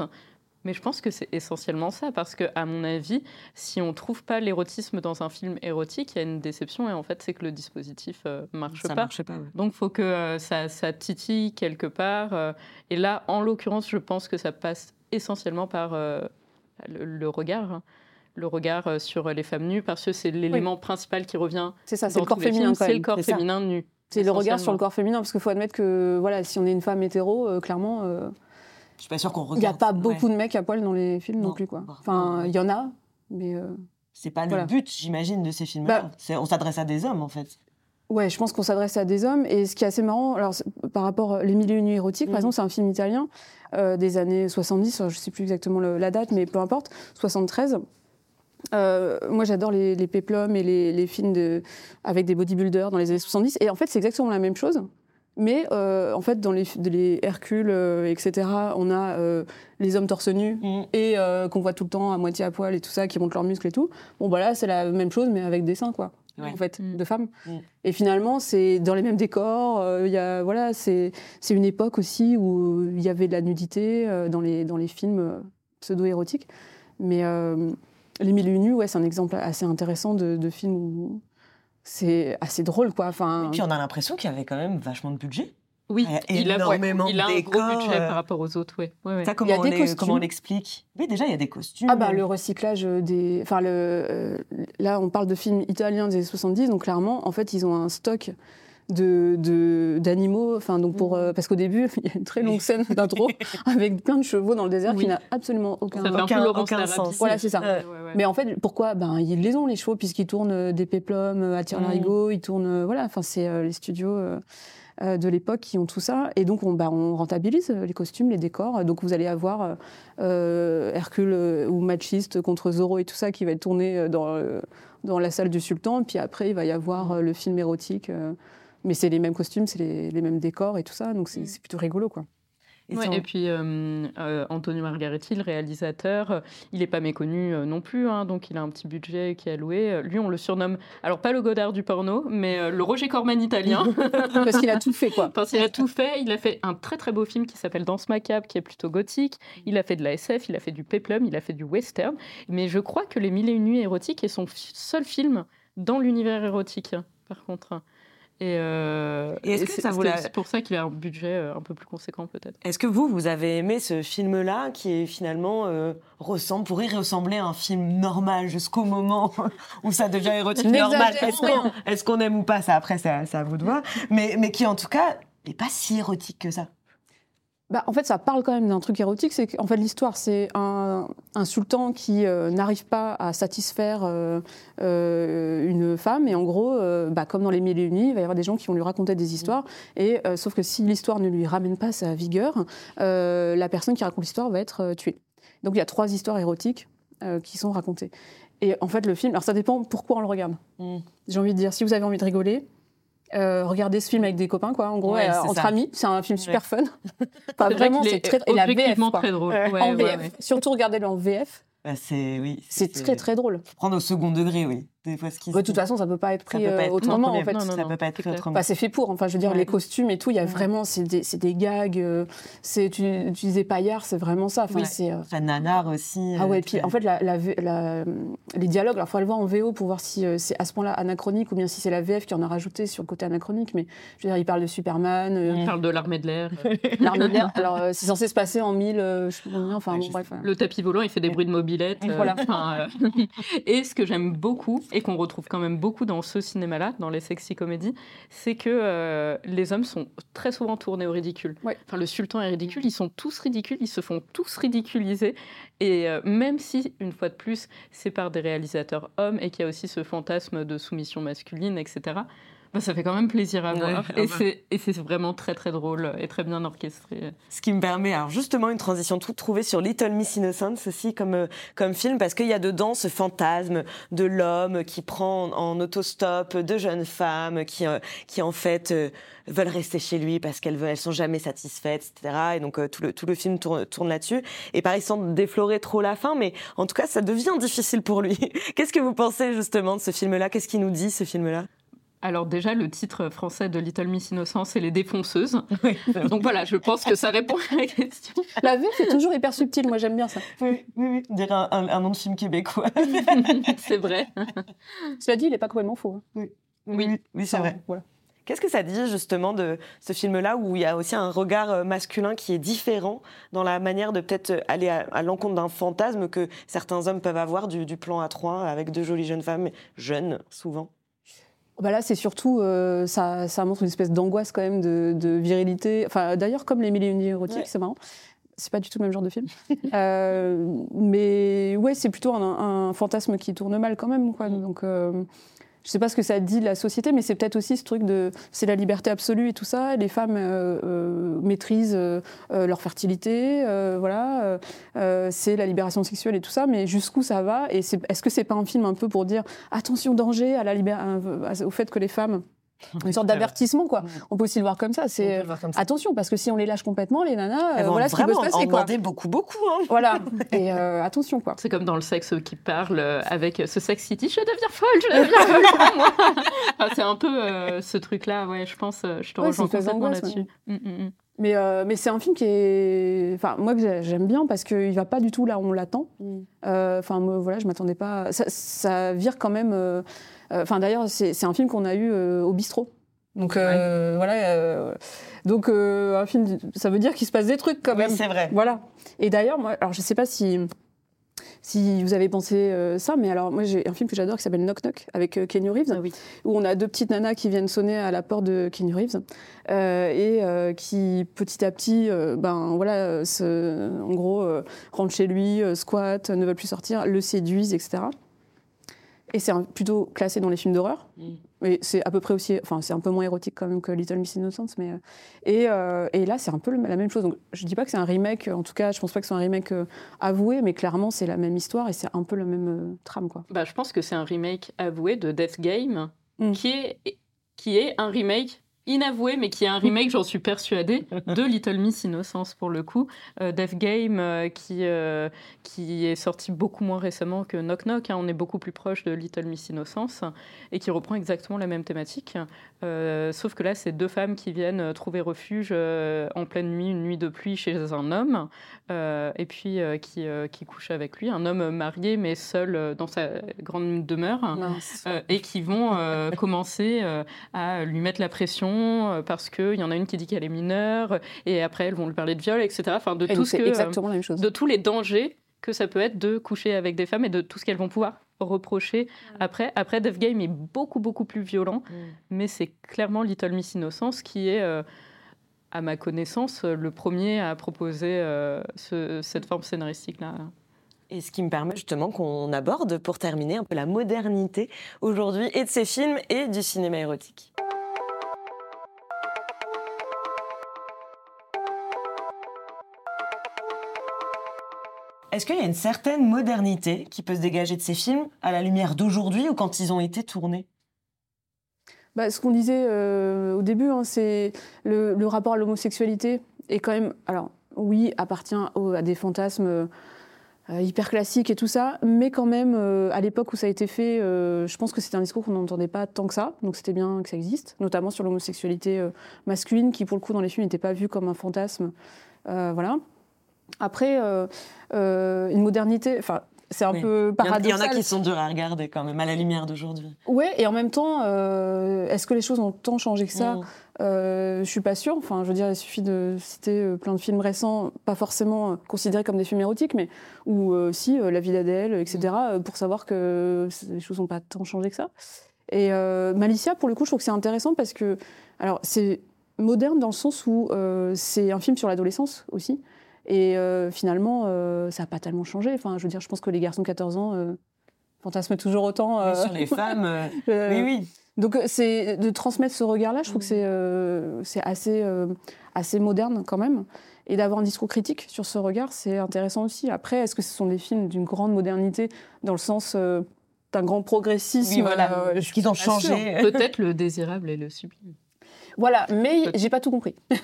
Mais je pense que c'est essentiellement ça, parce que, à mon avis, si on trouve pas l'érotisme dans un film érotique, il y a une déception, et en fait, c'est que le dispositif euh, marche ça pas. Marche pas Donc, il faut que euh, ça, ça, titille quelque part. Euh. et là, en l'occurrence, je pense que ça passe essentiellement par le, regard. Hein. le regard sur les femmes nues, parce que c'est l'élément principal qui revient. C'est ça, c'est le corps féminin. C'est le corps féminin nu. C'est le regard sur le corps féminin, parce qu'il faut admettre que voilà, si on est une femme hétéro, clairement, je suis pas sûre qu'on regarde. Il n'y a pas beaucoup de mecs à poil dans les films non, plus, quoi. Enfin, il y en a, mais. Euh, c'est pas le but, j'imagine, de ces films-là. Bah, on s'adresse à des hommes, en fait. Ouais, je pense qu'on s'adresse à des hommes. Et ce qui est assez marrant, alors par rapport Les Mille et Une érotiques, par Mm. exemple, c'est un film italien euh, des années 70, je sais plus exactement le- la date, mais peu importe, 73. Euh, moi, j'adore les, les péplums et les, les films de, avec des bodybuilders dans les années 70. Et en fait, c'est exactement la même chose. Mais euh, en fait, dans les, de les Hercule, euh, etc., on a euh, les hommes torse nus Mm. et euh, qu'on voit tout le temps à moitié à poil et tout ça, qui montent leurs muscles et tout. Bon, bah là, c'est la même chose, mais avec des seins, quoi. Ouais. En fait, Mm. de femmes. Mm. Et finalement, c'est dans les mêmes décors. euh, Il y a, voilà, c'est c'est une époque aussi où il y avait de la nudité euh, dans, les, dans les films euh, pseudo-érotiques. Mais euh, Les Mille et Une Nuits, ouais, c'est un exemple assez intéressant de, de film où c'est assez drôle, quoi. Enfin, Et puis on a l'impression qu'il y avait quand même vachement de budget. Oui, Il a il a, énormément il a un gros budget euh. par rapport aux autres, ouais. ouais, ouais. Ça, Il y a on des les- costumes. comment on l'explique? Oui, déjà, il y a des costumes. Ah bah le recyclage des... Enfin, le, euh, là, on parle de films italiens des années 70, donc clairement, en fait, ils ont un stock de de- d'animaux enfin donc pour euh, parce qu'au début il y a une très longue scène d'intro avec plein de chevaux dans le désert Oui. qui n'a absolument aucun Ça fait un Aucun- aucun sens. Voilà, c'est ça. Ouais. Ouais, ouais. mais en fait pourquoi? Ben ils les ont les chevaux puisqu'ils tournent euh, des péplums euh, à tire-larigot ils tournent voilà enfin c'est euh, les studios euh, de l'époque qui ont tout ça et donc on, bah, on rentabilise les costumes les décors donc vous allez avoir euh, Hercule euh, ou Machiste contre Zorro et tout ça qui va être tourné dans, euh, dans la salle du sultan puis après il va y avoir euh, le film érotique euh, mais c'est les mêmes costumes c'est les, les mêmes décors et tout ça donc c'est Mm. plutôt rigolo quoi Et Ouais, ça, et puis euh, euh, Antonio Margaretti, le réalisateur, il n'est pas méconnu euh, non plus, hein, donc il a un petit budget qui est alloué. Lui, on le surnomme, alors pas le Godard du porno, mais euh, le Roger Corman italien. parce qu'il a tout fait quoi Parce qu'il a tout fait. Il a fait un très très beau film qui s'appelle Danse macabre, qui est plutôt gothique. Il a fait de la SF, il a fait du peplum, il a fait du western. Mais je crois que Les Mille et Une Nuits érotiques est son seul film dans l'univers érotique, par contre. Et, euh, Et est-ce et que c'est ça vous c'est l'a- aussi pour ça qu'il a un budget euh, un peu plus conséquent peut-être. Est-ce que vous, vous avez aimé ce film-là qui est finalement euh, ressemble, pourrait ressembler à un film normal jusqu'au moment où ça devient érotique normal? Est-ce qu'on est-ce qu'on aime ou pas? Ça après, c'est à, c'est à vous de voir. Mais, mais qui en tout cas n'est pas si érotique que ça. Bah, en fait, ça parle quand même d'un truc érotique. C'est qu'en fait, l'histoire, c'est un, un sultan qui euh, n'arrive pas à satisfaire euh, euh, une femme. Et en gros, bah, comme dans les Mille et Une Nuits, il va y avoir des gens qui vont lui raconter des histoires. Et euh, sauf que si l'histoire ne lui ramène pas sa vigueur, la personne qui raconte l'histoire va être tuée. Donc il y a trois histoires érotiques qui sont racontées. Et en fait, le film, alors ça dépend pourquoi on le regarde. Mm. J'ai envie de dire, si vous avez envie de rigoler, euh, regardez ce film avec des copains, quoi. En gros, Ouais, euh, c'est entre ça. amis, c'est un film Ouais. super fun. Enfin, vraiment, c'est est très. Et la VF, objectivement quoi. très drôle. Ouais. En ouais, VF. ouais. Surtout regardez-le en VF. Bah, c'est oui. C'est très très drôle. Prendre au second degré, oui. Des fois, ce qui Ouais, de toute façon, ça peut pas être Ça pris peut pas euh, être autrement, non, en fait. non, non, ça peut pas être c'est fait clair. autrement. Bah, c'est fait pour. Enfin, je veux dire, Ouais. les costumes et tout, il y a Ouais. vraiment, c'est des, c'est des gags. euh, c'est tu, tu disais Paillard, c'est vraiment ça. Enfin, Ouais. c'est. euh, nanar aussi. Ah ouais, euh, puis en fait, la, la les dialogues, alors il faut le voir en VO pour voir si euh, c'est à ce point-là anachronique ou bien si c'est la VF qui en a rajouté sur le côté anachronique. Mais je veux dire, il parle de Superman, euh. On parle de l'armée de l'air. l'armée de l'air. Alors euh, c'est censé se passer en 1000, euh, je sais pas combien, enfin Ouais, bon, bref. euh. Le tapis volant, il fait des bruits de mobilette. euh, Voilà. euh, et ce que j'aime beaucoup, et qu'on retrouve quand même beaucoup dans ce cinéma-là, dans les sexy comédies, c'est que euh, les hommes sont très souvent tournés au ridicule. Ouais. Enfin, le sultan est ridicule, ils sont tous ridicules, ils se font tous ridiculiser. Et euh, même si, une fois de plus, c'est par des réalisateurs hommes et qu'il y a aussi ce fantasme de soumission masculine, etc., bah, ça fait quand même plaisir à voir. ah Et bah. c'est- et c'est vraiment très très drôle et très bien orchestré. Ce qui me permet, alors justement, une transition toute trouvée sur Little Miss Innocence aussi comme, euh, comme film, parce qu'il y a dedans ce fantasme de l'homme qui prend en autostop de jeunes femmes qui, euh, qui en fait, euh, veulent rester chez lui parce qu'elles veulent, elles sont jamais satisfaites, etc. Et donc, euh, tout, le, tout le film tourne, tourne là-dessus. Et pareil, sans déflorer trop la fin, mais en tout cas, ça devient difficile pour lui. Qu'est-ce que vous pensez justement de ce film-là? Qu'est-ce qu'il nous dit, ce film-là? Alors déjà, le titre français de Little Miss Innocence, c'est Les Défonceuses. Donc voilà, je pense que ça répond à la question. La VF est toujours hyper subtile. Moi, j'aime bien ça. Oui, oui, oui. On dirait un, un- un nom de film québécois. c'est vrai. Cela dit, il est pas complètement faux. hein. oui, oui, oui, c'est vrai. Voilà. Qu'est-ce que ça dit justement de ce film-là où il y a aussi un regard euh, masculin qui est différent dans la manière de peut-être euh, aller à, à l'encontre d'un fantasme que certains hommes peuvent avoir du, du plan à trois avec deux jolies jeunes femmes, jeunes souvent Bah là, c'est surtout, euh, ça, ça montre une espèce d'angoisse quand même de, de virilité. Enfin, d'ailleurs, comme les mille et une érotiques, Ouais. c'est marrant. C'est pas du tout le même genre de film. Euh, mais ouais, c'est plutôt un, un fantasme qui tourne mal quand même. Quoi. Donc, euh, je sais pas ce que ça dit de la société, mais c'est peut-être aussi ce truc de c'est la liberté absolue et tout ça. les femmes maîtrisent leur fertilité, voilà. c'est la libération sexuelle et tout ça, mais jusqu'où ça va? Et est-ce que c'est pas un film un peu pour dire attention danger à la au fait que les femmes une sorte d'avertissement quoi. On peut aussi le voir comme ça. C'est attention parce que si on les lâche complètement, les nanas, euh, voilà ce qui peut se passer. quoi. beaucoup beaucoup. Hein. Voilà. Et euh, attention quoi. C'est comme dans le sexe qui parle euh, avec ce sex city. Je deviens folle, je deviens folle. moi. c'est un peu ce truc là. Ouais, je pense. Je te rejoins complètement là-dessus. Mm, mm, mm. Mais, mais c'est un film qui est, enfin moi que j'aime bien parce qu'il va pas du tout là où on l'attend. Enfin voilà, je m'attendais pas. Ça, ça, vire quand même euh, enfin, d'ailleurs, c'est un film qu'on a eu euh, au bistrot. Donc euh, voilà, donc un film, ça veut dire qu'il se passe des trucs quand même. Oui, c'est vrai. Voilà. Et d'ailleurs, moi, alors je sais pas si si vous avez pensé ça, mais alors moi j'ai un film que j'adore qui s'appelle Knock Knock avec Kenny Reeves, ah où on a deux petites nanas qui viennent sonner à la porte de Kenny Reeves et qui petit à petit, ben voilà, en gros rentrent chez lui, squattent, ne veulent plus sortir, le séduisent, etc. Et c'est plutôt classé dans les films d'horreur. Mm. Mais c'est à peu près aussi. Enfin, c'est un peu moins érotique quand même que Little Miss Innocence. Mais, euh, et, euh, et là, c'est un peu la même chose. Donc, je dis pas que c'est un remake. En tout cas, je pense pas que c'est un remake euh, avoué. Mais clairement, c'est la même histoire et c'est un peu la même trame. Quoi. Bah, je pense que c'est un remake avoué de Death Game, mm. qui, est, qui est un remake inavoué, mais qui est un remake, j'en suis persuadée, de Little Miss Innocence pour le coup. Euh, Death Game, euh, qui, euh, qui est sorti beaucoup moins récemment que Knock Knock. Hein. on est beaucoup plus proche de Little Miss Innocence et qui reprend exactement la même thématique. sauf que là, c'est deux femmes qui viennent trouver refuge en pleine nuit, une nuit de pluie chez un homme, et puis qui, qui couchent avec lui. Un homme marié, mais seul dans sa grande demeure, et qui vont commencer à lui mettre la pression euh, parce qu'il y en a une qui dit qu'elle est mineure, et après elles vont lui parler de viol, etc. Enfin, de tout ce que, exactement la même chose. de tous les dangers que ça peut être de coucher avec des femmes et de tout ce qu'elles vont pouvoir reprocher après. Après, Death Game est beaucoup, beaucoup plus violent, mm. mais c'est clairement Little Miss Innocence qui est, euh, à ma connaissance, le premier à proposer euh, cette forme scénaristique-là. Et ce qui me permet justement qu'on aborde, pour terminer, un peu la modernité aujourd'hui et de ces films et du cinéma érotique. Est-ce qu'il y a une certaine modernité qui peut se dégager de ces films à la lumière d'aujourd'hui ou quand ils ont été tournés? Bah, Ce qu'on disait euh, au début, hein, c'est le, rapport à l'homosexualité est quand même, alors oui, appartient à des fantasmes euh, hyper classiques et tout ça, mais quand même, euh, à l'époque où ça a été fait, je pense que c'était un discours qu'on n'entendait pas tant que ça, donc c'était bien que ça existe, notamment sur l'homosexualité masculine, qui pour le coup dans les films n'était pas vue comme un fantasme. voilà. Après, euh, euh, une modernité, enfin, c'est un peu paradoxal. Il y en a qui sont durs à regarder quand même, à la lumière d'aujourd'hui. Oui, et en même temps, euh, est-ce que les choses ont tant changé que ça? Je Je suis pas sûre. Enfin, je veux dire, il suffit de citer plein de films récents, pas forcément considérés comme des films érotiques, mais ou si La vie d'Adèle, etc., pour savoir que les choses n'ont pas tant changé que ça. Et Malicia, pour le coup, je trouve que c'est intéressant parce que, alors, c'est moderne dans le sens où c'est un film sur l'adolescence aussi. Et euh, finalement, euh, ça n'a pas tellement changé. Enfin, je veux dire, je pense que les garçons de 14 ans euh, fantasment toujours autant. sur les femmes, oui, oui. Donc, c'est de transmettre ce regard-là, je trouve que c'est assez, assez moderne quand même. Et d'avoir un discours critique sur ce regard, c'est intéressant aussi. Après, est-ce que ce sont des films d'une grande modernité dans le sens d'un grand progressisme oui, voilà. Est-ce qu'ils ont changé Peut-être le désirable et le sublime. Voilà, mais j'ai pas tout compris.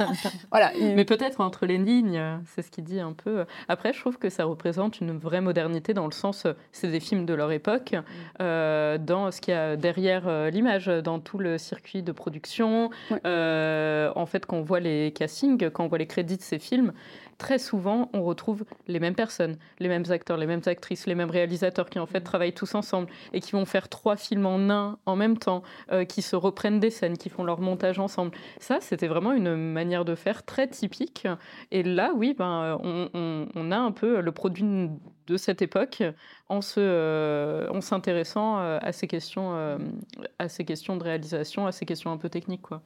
voilà. Mais peut-être entre les lignes, c'est ce qu'il dit un peu. Après, je trouve que ça représente une vraie modernité dans le sens, c'est des films de leur époque, mm. euh, dans ce qu'il y a derrière euh, l'image, dans tout le circuit de production. Euh, en fait, quand on voit les castings, quand on voit les crédits de ces films, très souvent, on retrouve les mêmes personnes, les mêmes acteurs, les mêmes actrices, les mêmes réalisateurs qui en fait travaillent tous ensemble et qui vont faire trois films en un en même temps, euh, qui se reprennent des scènes, qui font leur montage ensemble. Ça, c'était vraiment une manière de faire très typique. Et là, oui, ben, on, a un peu le produit de cette époque en se, euh, en s'intéressant euh, à ces questions, à ces questions de réalisation, à ces questions un peu techniques, quoi.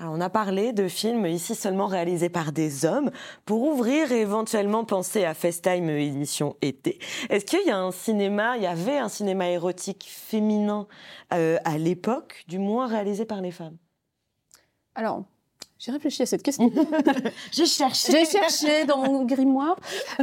On a parlé de films ici seulement réalisés par des hommes pour ouvrir et éventuellement penser à FaceTime édition été. Est-ce qu'il y a un cinéma, il y avait un cinéma érotique féminin euh, à l'époque, du moins réalisé par les femmes? Alors, j'ai réfléchi à cette question. j'ai cherché. J'ai cherché dans mon grimoire.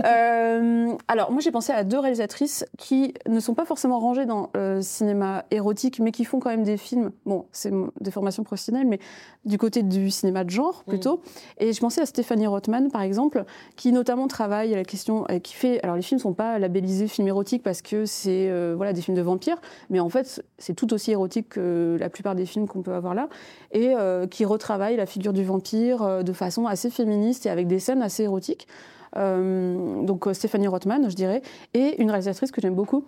Euh, alors, moi, j'ai pensé à deux réalisatrices qui ne sont pas forcément rangées dans le cinéma érotique, mais qui font quand même des films. Bon, c'est des formations professionnelles, mais du côté du cinéma de genre plutôt. Et je pensais à Stéphanie Rothman, par exemple, qui notamment travaille à la question, qui fait. Alors, les films ne sont pas labellisés films érotiques parce que c'est euh, voilà des films de vampires, mais en fait, c'est tout aussi érotique que la plupart des films qu'on peut avoir là, et euh, qui retravaille la figure du vampire euh, de façon assez féministe et avec des scènes assez érotiques. Euh, donc euh, Stéphanie Rothman, je dirais, et une réalisatrice que j'aime beaucoup,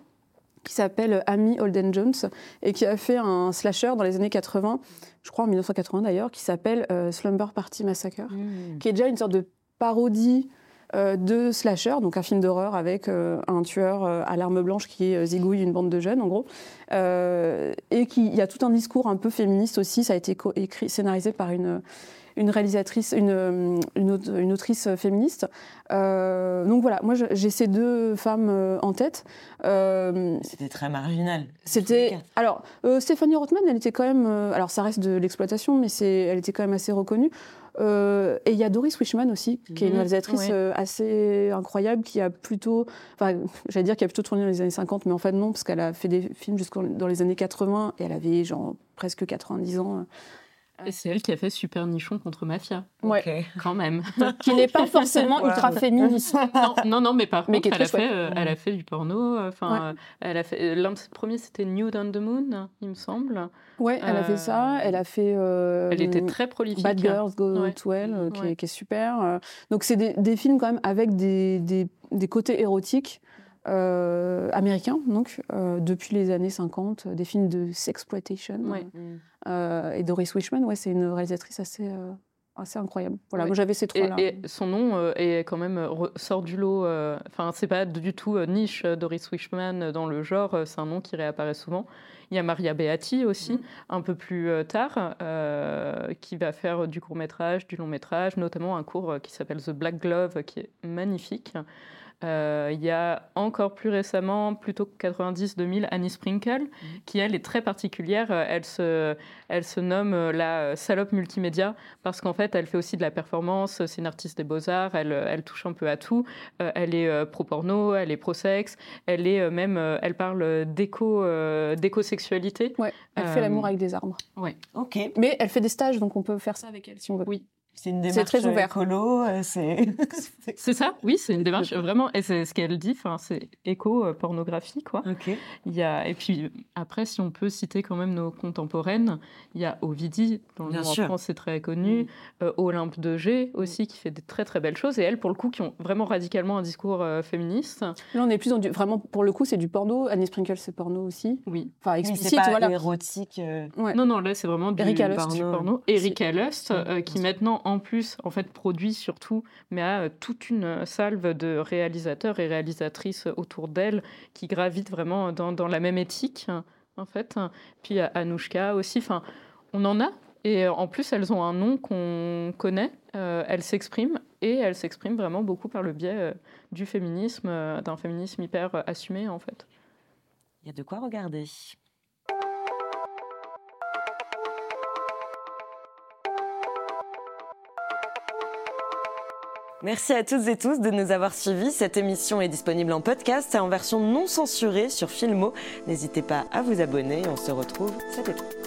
qui s'appelle Amy Holden Jones et qui a fait un slasher dans les années 80, je crois en 1980 d'ailleurs, qui s'appelle Slumber Party Massacre, mmh. qui est déjà une sorte de parodie de slasher, donc un film d'horreur avec un tueur à l'arme blanche qui zigouille une bande de jeunes en gros, et qui il y a tout un discours un peu féministe aussi. Ça a été écrit, scénarisé par une une réalisatrice, une, une, autrice féministe. Euh, donc voilà, moi j'ai ces deux femmes euh, en tête. Euh, c'était très marginal. C'était alors Stéphanie Rothman, elle était quand même, alors ça reste de l'exploitation, mais elle était quand même assez reconnue. et il y a Doris Wishman aussi, qui est une mhm. réalisatrice assez incroyable, qui a plutôt, enfin, j'allais dire qui a plutôt tourné dans les années 50, mais en fait non, parce qu'elle a fait des films jusqu'en dans les années 80 et elle avait genre presque 90 ans. Et c'est elle qui a fait Super Nichon contre Mafia. Ouais. Quand même. qui n'est pas forcément ultra féministe. Non, non, mais par contre, elle, a fait, euh, elle a fait du porno. Euh, enfin, euh, elle a fait. L'un de ses premiers, c'était Nude on the Moon, il me semble. Ouais, elle a fait ça. Elle a fait. elle était très prolifique. Bad Girls Go to Hell, qui, est, qui, est, super. Donc, c'est des, des, films quand même avec des, des, des côtés érotiques. Euh, américains, donc, euh, depuis les années 50, des films de sexploitation. Euh, et Doris Wishman, ouais, c'est une réalisatrice assez, assez incroyable. Voilà, moi j'avais ces trois-là. Et, son nom est quand même sort du lot. Enfin, c'est pas du tout niche Doris Wishman dans le genre. C'est un nom qui réapparaît souvent. Il y a Maria Beatti aussi, mm. un peu plus tard, qui va faire du court métrage, du long métrage, notamment un cours qui s'appelle The Black Glove, qui est magnifique. Euh, il y a encore plus récemment, plutôt que 90-2000, Annie Sprinkle, mhm. qui elle est très particulière. Euh, elle se, elle se nomme euh, la salope multimédia parce qu'en fait, elle fait aussi de la performance. C'est une artiste des beaux-arts. Elle, elle, touche un peu à tout. elle est pro-porno, elle est pro-sexe. Elle est même, elle parle d'éco, d'éco-sexualité. Ouais, elle fait l'amour avec des arbres. Ouais. Ok. Mais elle fait des stages, donc on peut faire ça avec elle si on veut. Oui. C'est une démarche très ouvert. écolo, euh, c'est... c'est ça, oui, c'est une démarche vraiment, et c'est ce qu'elle dit, c'est éco-pornographie, quoi. Il y a, et puis après, si on peut citer quand même nos contemporaines, il y a Ovidie, dont le nom en France est très connu, mm. euh, Olympe de G aussi, qui fait des très très belles choses, et elles, pour le coup, qui ont vraiment radicalement un discours euh, féministe. Là, on est plus dans du, vraiment, pour le coup, c'est du porno. Annie Sprinkle, c'est porno aussi. Oui. Enfin, explicite, oui, pas érotique. Non, non, là, c'est vraiment du, Erika porno. Erika Lust, qui maintenant en plus, en fait, produit surtout, mais a euh, toute une salve de réalisateurs et réalisatrices autour d'elle qui gravitent vraiment dans, la même éthique, en fait. Puis Anouchka aussi. Enfin, on en a. Et en plus, elles ont un nom qu'on connaît. Euh, elles s'expriment et elles s'expriment vraiment beaucoup par le biais euh, du féminisme, d'un féminisme hyper assumé, en fait. Il y a de quoi regarder. Merci à toutes et tous de nous avoir suivis. Cette émission est disponible en podcast et en version non censurée sur Filmo. N'hésitez pas à vous abonner. On se retrouve cet été.